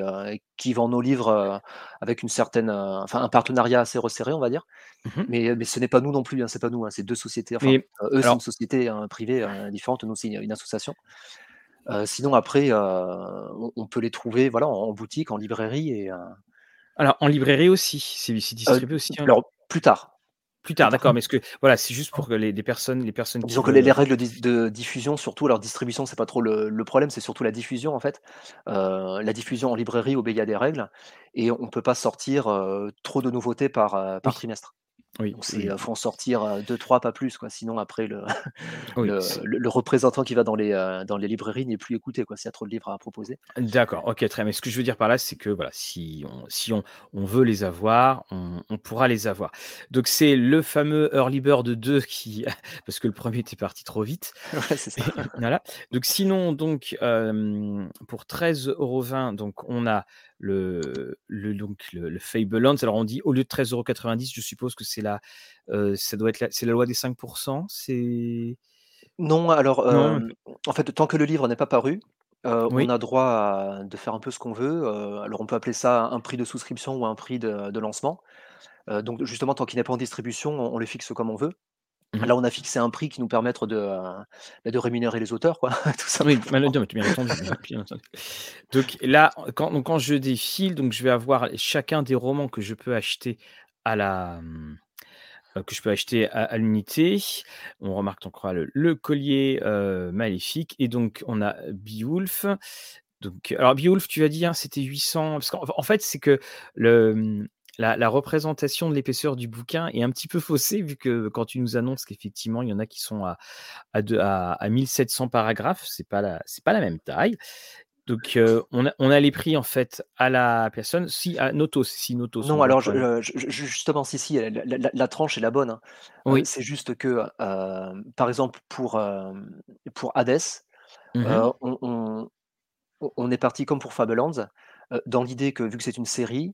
qui vend nos livres avec une certaine, enfin un partenariat assez resserré, on va dire. Mmh mais, mais ce n'est pas nous non plus, hein, c'est pas nous, hein, c'est deux sociétés. Enfin, eux, c'est une société hein, privée différente, nous, c'est une association. sinon, après, on, peut les trouver voilà, en, boutique, en librairie. Et, alors, en librairie aussi, c'est distribué aussi. Alors, plus tard. Plus tard, d'accord, mais ce que voilà, c'est juste pour que les, personnes, les personnes Disons que les, règles de, diffusion, surtout, alors distribution, c'est pas trop le, problème, c'est surtout la diffusion en fait. Euh, la diffusion en librairie obéit à des règles et on peut pas sortir euh, trop de nouveautés par, euh, par trimestre. Oui, il faut en sortir deux, trois, pas plus, quoi. Sinon, après, le, *laughs* le, représentant qui va dans les, dans les librairies n'est plus écouté, quoi, s'il y a trop de livres à proposer. D'accord, ok, très bien. Mais ce que je veux dire par là, c'est que voilà, si on, si on, on veut les avoir, on, pourra les avoir. Donc, c'est le fameux Early Bird 2 qui. *laughs* Parce que le premier était parti trop vite. *laughs* c'est ça. voilà. Donc, sinon, donc, pour 13,20€, donc, on a le, le, donc le, Fablelands. Alors on dit au lieu de 13,90€, je suppose que c'est la, euh, ça doit être la, c'est la loi des 5%. C'est non. Alors en fait, tant que le livre n'est pas paru, euh, on a droit de faire un peu ce qu'on veut. Euh, alors on peut appeler ça un prix de souscription ou un prix de, lancement. donc justement, tant qu'il n'est pas en distribution, on, on, le fixe comme on veut. Mmh Là, on a fixé un prix qui nous permettre de, de rémunérer les auteurs, quoi, *laughs* tout Oui, bien entendu, bien entendu. Donc là, quand, quand je défile, donc je vais avoir chacun des romans que je peux acheter à la mmh, euh, que je peux acheter à, l'unité. On remarque, on croit, le, collier euh, maléfique. Et donc, on a Beowulf. Donc, alors, Beowulf, tu as dit, hein, c'était 800. Parce qu'en fait, c'est que le, la, représentation de l'épaisseur du bouquin est un petit peu faussée, vu que quand tu nous annonces qu'effectivement, il y en a qui sont à, à, à, 1700 paragraphes, c'est pas la, c'est pas la même taille. Donc, euh, on, a, on, a, les prix en fait à la personne, si à Notos, si Notos. Non, alors justement, si, si, la, tranche est la bonne. Hein. Euh, oui. c'est juste que, euh, par exemple, pour, pour Hades, mmh on, on, est parti comme pour Fablelands dans l'idée que vu que c'est une série,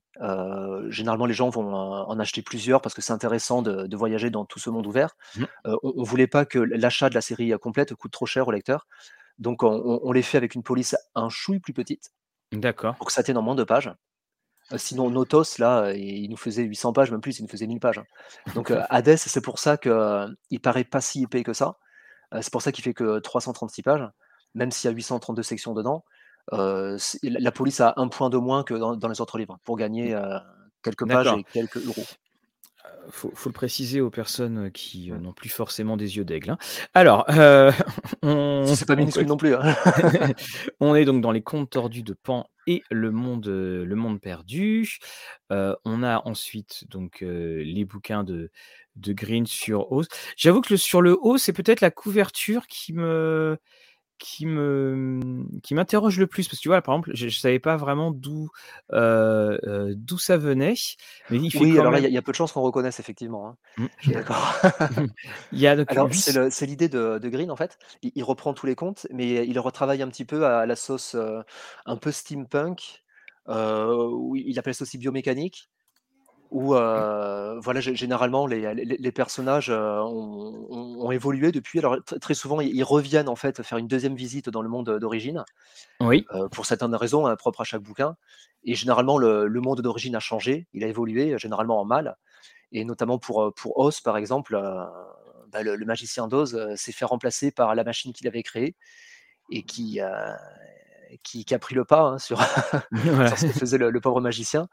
généralement les gens vont en acheter plusieurs parce que c'est intéressant de, voyager dans tout ce monde ouvert. Mmh. on, ne voulait pas que l'achat de la série complète coûte trop cher au lecteur, donc on, les fait avec une police un chouille plus petite. D'accord. Pour que ça tienne en moins de pages. Sinon, Notos, là, il nous faisait 800 pages, même plus, il nous faisait 1000 pages. Donc, *laughs* Hades, c'est pour ça qu'il paraît pas si épais que ça. c'est pour ça qu'il fait que 336 pages, même s'il y a 832 sections dedans la police a un point de moins que dans, les autres livres pour gagner mmh. quelques pages et quelques euros. Faut, faut, le préciser aux personnes qui n'ont plus forcément des yeux d'aigle. Hein. Alors, euh, *laughs* on, c'est pas minuscule non plus. Hein. *laughs* *laughs* on est donc dans les contes tordus de Pan et le monde, le monde perdu. on a ensuite donc les bouquins de, de Green sur Oz. J'avoue que le, sur le haut, c'est peut-être la couverture qui me qui me qui m'interroge le plus parce que tu vois par exemple je, ne savais pas vraiment d'où d'où ça venait mais il fait oui alors là il y, a peu de chances qu'on reconnaisse effectivement hein. mmh. je suis d'accord il y a alors c'est l'idée de, de, Green en fait il, reprend tous les contes mais il retravaille un petit peu à, la sauce un peu steampunk où il appelle ça aussi biomécanique où voilà, généralement les, personnages ont, évolué depuis. Alors très souvent, ils reviennent en fait faire une deuxième visite dans le monde d'origine. Oui. pour certaines raisons hein, propres à chaque bouquin. Et généralement, le, monde d'origine a changé, il a évolué, généralement en mal. Et notamment pour, pour Oz, par exemple, bah, le, magicien d'Oz s'est fait remplacer par la machine qu'il avait créée et qui, qui, a pris le pas hein, sur, *laughs* *laughs* ce que faisait le pauvre magicien.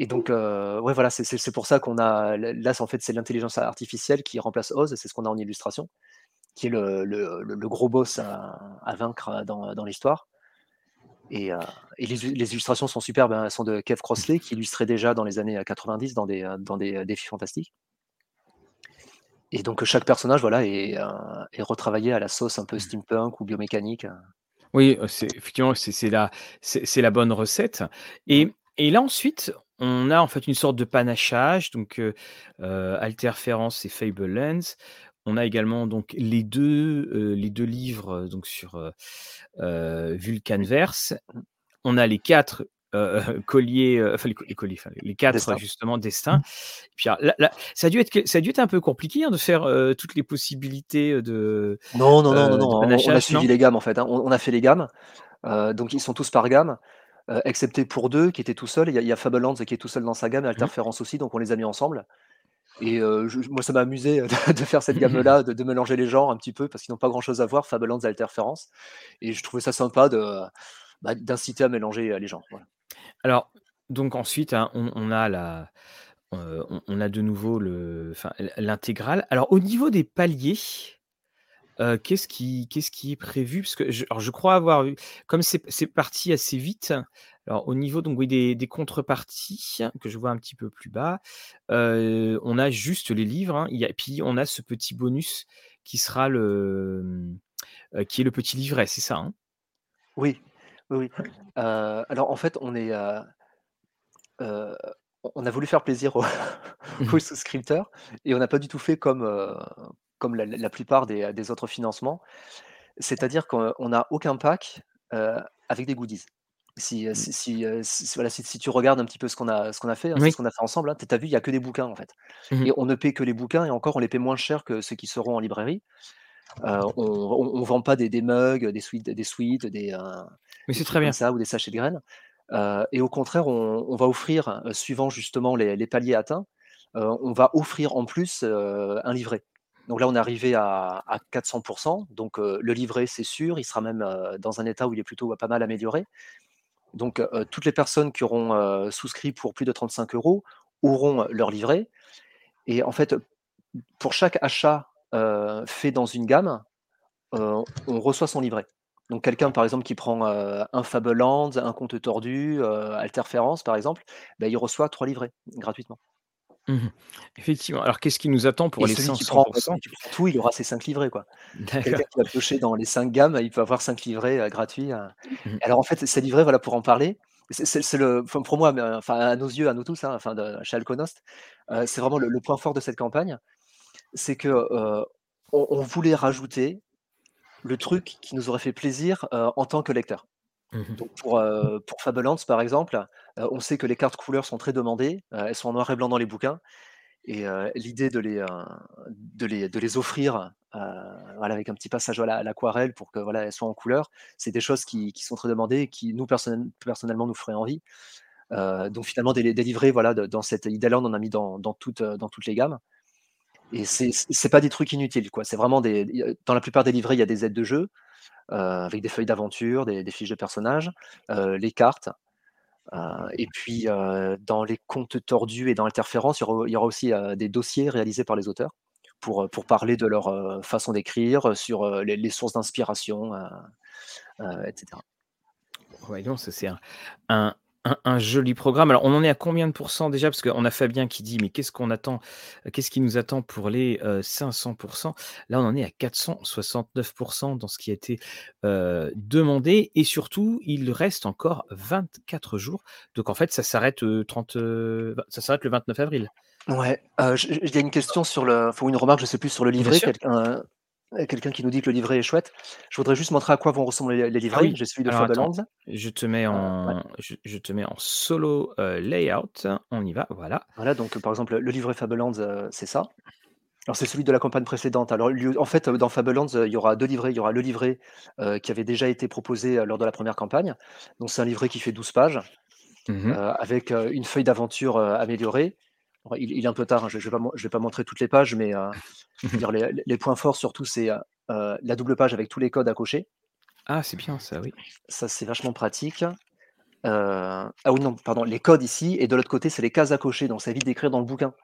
Et donc, euh, ouais, voilà, c'est pour ça qu'on a. Là, en fait, c'est l'intelligence artificielle qui remplace Oz, c'est ce qu'on a en illustration, qui est le, le, gros boss à, vaincre dans, dans l'histoire. Et, euh, et les, les, illustrations sont superbes, hein, elles sont de Kev Crossley, qui illustrait déjà dans les années 90 dans des, dans des défis fantastiques. Et donc, chaque personnage voilà, est, euh, est retravaillé à la sauce un peu mmh. steampunk ou biomécanique. Oui, effectivement, c'est la, la bonne recette. Et, et là, ensuite, on a en fait une sorte de panachage, donc euh, Alterférence et Fablelands. On a également donc les deux, les deux livres donc sur Vulcanverse. On a les quatre *laughs* colliers, enfin les, colliers, les quatre justement destins. Et puis là, ça a dû être, ça a dû être un peu compliqué hein, de faire toutes les possibilités de. Non, non, non, non, non. On, a suivi les gammes en fait. Hein. On, a fait les gammes. donc ils sont tous par gamme. Euh, excepté pour deux qui étaient tout seuls. Il y, a, Fablelands qui est tout seul dans sa gamme et mmh. Alterférence aussi, donc on les a mis ensemble. Et euh, moi, ça m'a amusé de, faire cette gamme-là, de, mélanger les genres un petit peu, parce qu'ils n'ont pas grand-chose à voir, Fablelands et Alterférence. Et je trouvais ça sympa bah, d'inciter à mélanger euh, les genres. Alors, donc ensuite, hein, on, a la, on a de nouveau le enfin l'intégrale. Alors au niveau des paliers, qu'est-ce qui qu'est-ce qui est prévu? Parce que je alors je crois avoir vu comme c'est c'est parti assez vite, alors au niveau donc oui des des contreparties que je vois un petit peu plus bas, on a juste les livres, hein. Y a puis on a ce petit bonus qui sera le, mmh, qui est le petit livret, c'est ça, hein? Oui, oui, oui. alors en fait on est, on a voulu faire plaisir aux, *laughs* Mmh souscripteurs et on n'a pas du tout fait comme, euh, comme la, plupart des, autres financements. C'est-à-dire qu'on n'a aucun pack euh, avec des goodies. Si, euh, mmh. si, voilà, si, tu regardes un petit peu ce qu'on a, ce qu'on a fait, hein, ce qu'on a fait ensemble, hein, tu as vu, il n'y a que des bouquins en fait. Mmh Et on ne paie que les bouquins et encore, on les paie moins cher que ceux qui seront en librairie. on ne vend pas des, des, mugs, des suites, des, suites, des, Mais c'est très bien. ça ou des sachets de graines. et au contraire, on, va offrir, suivant justement les, paliers atteints, on va offrir en plus un livret. Donc là, on est arrivé à, 400%. Donc le livret, c'est sûr, il sera même dans un état où il est plutôt pas mal amélioré. Donc toutes les personnes qui auront souscrit pour plus de 35 euros auront leur livret. Et en fait, pour chaque achat fait dans une gamme, on reçoit son livret. Donc quelqu'un, par exemple, qui prend un Fabeland, un compte tordu, Alterférence, par exemple, bah, il reçoit trois livrets gratuitement. Mmh Effectivement. Alors qu'est-ce qui nous attend pour les celui 500 qui prend, tout, il aura ses 5 livrets. Quoi. Quelqu'un qui va piocher dans les 5 gammes, il peut avoir 5 livrets gratuits. Mmh Alors en fait, ces livrets, voilà, pour en parler, c'est le, pour moi, enfin, à nos yeux, à nous tous, hein, enfin, de, chez Alconost, c'est vraiment le, point fort de cette campagne, c'est que on, voulait rajouter le truc qui nous aurait fait plaisir en tant que lecteur. Mmh Donc pour, pour Fabelands, par exemple, on sait que les cartes couleurs sont très demandées, elles sont en noir et blanc dans les bouquins. Et l'idée de les, de, les, de les offrir avec un petit passage à l'aquarelle pour que voilà, elles soient en couleur, c'est des choses qui, sont très demandées et qui, nous, personnellement, nous feraient envie. donc finalement, des, des livrets voilà, dans cette idée-là, on en a mis dans, dans, toutes, dans toutes les gammes. Et c'est pas des trucs inutiles, quoi. Vraiment des. Dans la plupart des livrets, il y a des aides de jeu, avec des feuilles d'aventure, des, des, fiches de personnages, les cartes. et puis, dans les comptes tordus et dans l'interférence, il, y aura aussi des dossiers réalisés par les auteurs pour, pour parler de leur façon d'écrire, sur les, sources d'inspiration, etc. Ouais, non, c'est un, un, joli programme. Alors, on en est à combien de pourcents déjà? Parce qu'on a Fabien qui dit, mais qu'est-ce qu'on attend Qu'est-ce qui nous attend pour les 500% Là, on en est à 469% dans ce qui a été demandé. Et surtout, il reste encore 24 jours. Donc, en fait, ça s'arrête 30, ça s'arrête le 29 avril. Ouais, il y a une question sur le, faut une remarque, je sais plus sur le livret. Quelqu'un qui nous dit que le livret est chouette. Je voudrais juste montrer à quoi vont ressembler les, livrets. Ah J'ai celui de Fabelands. Je te mets euh, en, je, te mets en solo euh, layout. On y va, voilà. Voilà, donc par exemple, le livret Fabelands, euh, c'est ça. Alors c'est celui de la campagne précédente. Alors en fait, dans Fabelands, il y aura deux livrets. Il y aura le livret qui avait déjà été proposé lors de la première campagne. Donc c'est un livret qui fait 12 pages, mmh avec une feuille d'aventure améliorée il, est un peu tard, hein, je ne vais, pas montrer toutes les pages, mais euh, *laughs* dire, les, points forts surtout, c'est euh, la double page avec tous les codes à cocher. Ah, c'est bien ça, oui. Ça, c'est vachement pratique. Euh, ah oui, non, pardon, les codes ici, et de l'autre côté, c'est les cases à cocher, donc ça évite d'écrire dans le bouquin.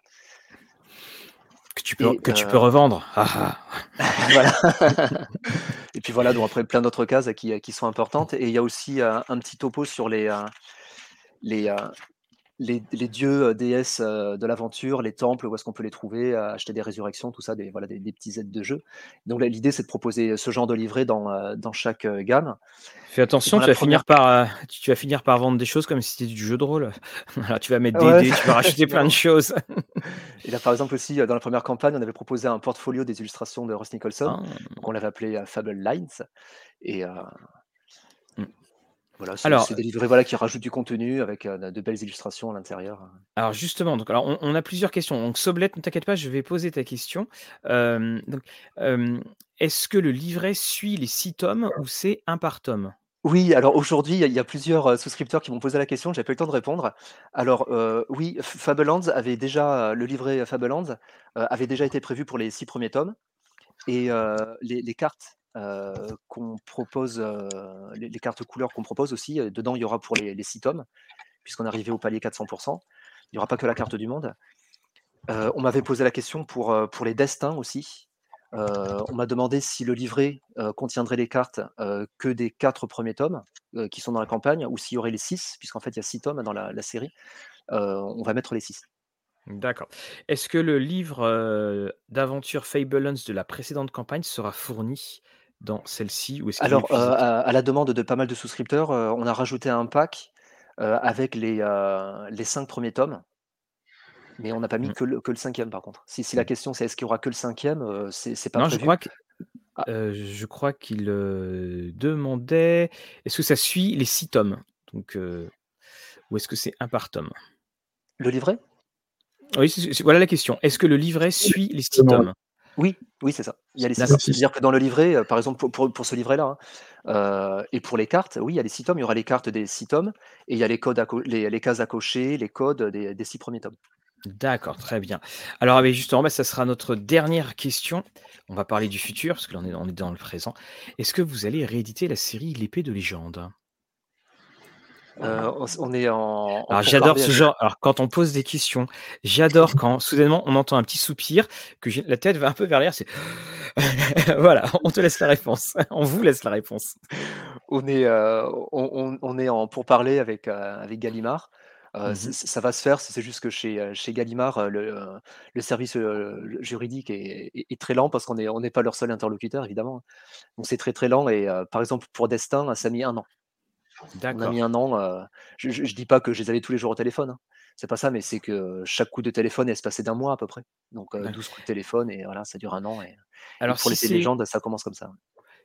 Que tu peux, que tu peux revendre. Ah, ah. *laughs* voilà. et puis voilà, donc après plein d'autres cases qui, qui, sont importantes. Et il y a aussi un petit topo sur les, les, les, dieux, déesses de l'aventure, les temples, où est-ce qu'on peut les trouver, acheter des résurrections, tout ça, des, voilà, des, petits aides de jeu. Donc l'idée, c'est de proposer ce genre de livret dans, dans chaque gamme. Fais attention, tu vas, finir par, tu vas finir par vendre des choses comme si c'était du jeu de rôle. *laughs* tu vas mettre des dés, tu vas racheter plein de *laughs* choses. Et là, par exemple, aussi, dans la première campagne, on avait proposé un portfolio des illustrations de Ross Nicholson. Ah. on l'avait appelé Fable Lines. Et, voilà, c'est des livrets voilà, qui rajoutent du contenu avec de belles illustrations à l'intérieur. Alors justement, donc, alors on, a plusieurs questions. Donc Soblette, ne t'inquiète pas, je vais poser ta question. Est-ce que le livret suit les six tomes ou c'est un par tome? Oui, alors aujourd'hui, il y, a plusieurs souscripteurs qui m'ont posé la question, j'ai pas eu le temps de répondre. Alors oui, Fabelands avait déjà, le livret Fabelands avait déjà été prévu pour les six premiers tomes. Et les cartes qu'on propose, les, cartes couleurs qu'on propose aussi. dedans, il y aura pour les, 6 tomes, puisqu'on est arrivé au palier 400%. Il n'y aura pas que la carte du monde. on m'avait posé la question pour, pour les destins aussi. on m'a demandé si le livret contiendrait les cartes que des quatre premiers tomes qui sont dans la campagne, ou s'il y aurait les six, puisqu'en fait il y a six tomes dans la, série. on va mettre les six. D'accord. Est-ce que le livre d'aventure Fablelands de la précédente campagne sera fourni dans celle-ci ou est-ce Alors, à, la demande de pas mal de souscripteurs, on a rajouté un pack avec les, les cinq premiers tomes. Mais on n'a pas mis mmh. que, le, que le cinquième, par contre. Si, si la mmh. question c'est est-ce qu'il y aura que le cinquième, c'est pas Non, je crois ah. je crois qu'il demandait est-ce que ça suit les six tomes? Donc, ou est-ce que c'est un par tome? Le livret? Oui, voilà la question. Est-ce que le livret suit les six tomes? Oui, oui, c'est ça. Il y a les six tomes. C'est-à-dire que dans le livret, par exemple, pour, pour, ce livret-là, hein, et pour les cartes, oui, il y a les six tomes, il y aura les cartes des six tomes, et il y a les, codes les, les, cases à cocher, les codes des, des six premiers tomes. D'accord, très bien. Alors, justement, bah, ça sera notre dernière question. On va parler du futur, parce que là, on est, on est dans le présent. Est-ce que vous allez rééditer la série L'épée de légende? Euh, on est en. Alors j'adore ce genre. Alors quand on pose des questions, j'adore quand soudainement on entend un petit soupir, que la tête va un peu vers l'arrière. C'est *laughs* voilà, on te laisse la réponse. *laughs* on vous laisse la réponse. On est, euh, on, est en pour parler avec euh, avec Gallimard. Mmh ça va se faire, c'est juste que chez, chez Gallimard, le, le service juridique est, très lent parce qu'on n'est on n'est pas leur seul interlocuteur, évidemment. Donc c'est très très lent et par exemple pour Destin, ça a mis un an. On a mis un an. je ne dis pas que je les avais tous les jours au téléphone, hein. c'est pas ça, mais c'est que chaque coup de téléphone est passé d'un mois à peu près. Donc 12 coups de téléphone et voilà, ça dure un an. Et, Alors pour l'épée de légende, ça commence comme ça.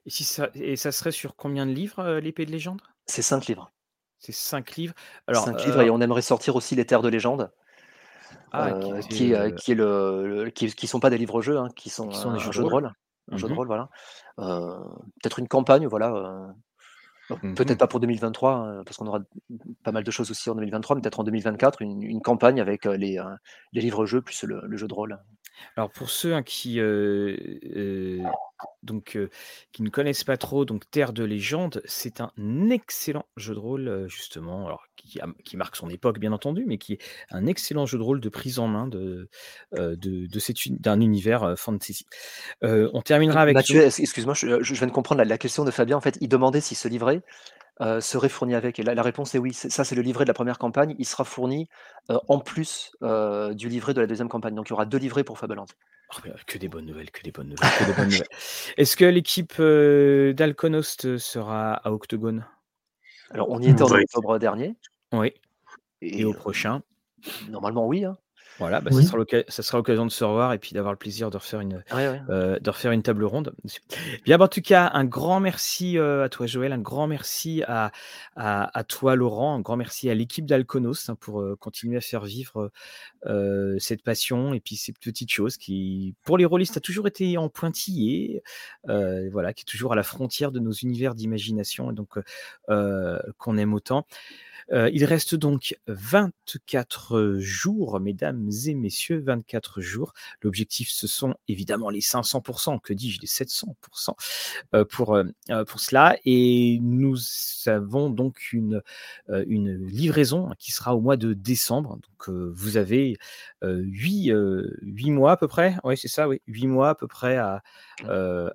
Et, si ça, et ça serait sur combien de livres l'épée de légende C'est 5 livres. C'est 5 livres. Alors, 5 livres, et on aimerait sortir aussi les Terres de légende. Ah, qui, qui, est le, qui, sont pas des livres-jeux, hein, qui sont, qui sont des jeux de rôle. Un jeu de mmh rôle, voilà. Peut-être une campagne, voilà. Mmh peut-être pas pour 2023, hein, parce qu'on aura pas mal de choses aussi en 2023, mais peut-être en 2024, une, campagne avec les, les livres-jeux plus le, jeu de rôle. Alors pour ceux hein, qui, donc, qui ne connaissent pas trop, donc Terre de légende, c'est un excellent jeu de rôle justement, alors qui, qui, marque son époque bien entendu, mais qui est un excellent jeu de rôle de prise en main de, de, de d'un univers fantasy. on terminera avec. Mathieu, excuse-moi, je, je, viens de comprendre la, question de Fabien. En fait, il demandait si ce livret euh, serait fourni avec Et la, réponse est oui. ça, c'est le livret de la première campagne. Il sera fourni euh, en plus euh, du livret de la deuxième campagne. Donc il y aura deux livrets pour Fableland. Oh, que des bonnes nouvelles, que des bonnes nouvelles. *laughs* Est-ce que l'équipe d'Alconost sera à Octogone? Alors on y était en octobre dernier. Oui. Et, au prochain? Normalement oui. Hein. Voilà, bah, ça, sera l'occasion de se revoir et puis d'avoir le plaisir de refaire une, euh, de refaire une table ronde. Bien, bah, en tout cas, un grand merci euh, à toi, Joël, un grand merci à, à, toi, Laurent, un grand merci à l'équipe d'Alconos hein, pour euh, continuer à faire vivre cette passion et puis ces petites choses qui, pour les rôlistes, a toujours été en pointillé, voilà, qui est toujours à la frontière de nos univers d'imagination et donc qu'on aime autant. Euh, il reste donc 24 jours, mesdames et messieurs, 24 jours. L'objectif, ce sont évidemment les 500%, que dis-je, les 700% euh, pour, euh, pour cela. Et nous avons donc une, une livraison qui sera au mois de décembre. Donc, vous avez 8, 8 mois à peu près. Oui, c'est ça, oui. 8 mois à peu près à,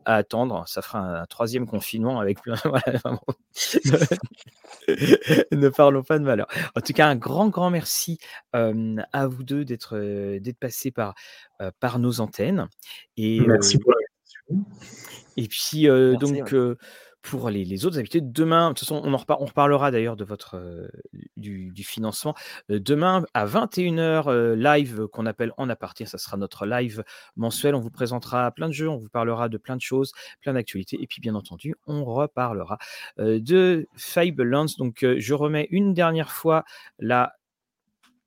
attendre. Ça fera un, troisième confinement avec plein. *laughs* ne parlons pas de malheur. En tout cas, un grand, grand merci à vous deux d'être d'être passés par, par nos antennes. Et, merci pour la question. Et puis, donc, pour les, autres habitudes. Demain, de toute façon, on, en on reparlera d'ailleurs de votre du, financement. demain à 21h, live qu'on appelle en aparté, ça sera notre live mensuel. On vous présentera plein de jeux, on vous parlera de plein de choses, plein d'actualités. Et puis, bien entendu, on reparlera de Fablelands. Donc, je remets une dernière fois la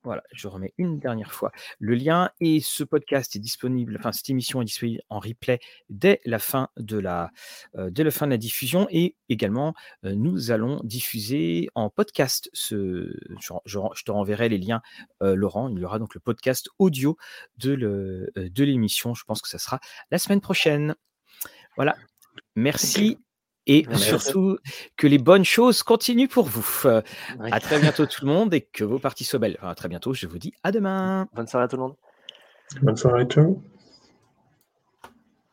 voilà, je remets une dernière fois le lien et ce podcast est disponible, enfin cette émission est disponible en replay dès la fin de la, euh, dès la, fin de la diffusion et également euh, nous allons diffuser en podcast ce, je, te renverrai les liens euh, Laurent, il y aura donc le podcast audio de l'émission, je pense que ça sera la semaine prochaine. Voilà, merci et surtout que les bonnes choses continuent pour vous. À très bientôt tout le monde et que vos parties soient belles. à très bientôt, je vous dis à demain. Bonne soirée à tout le monde. Bonne soirée, ciao.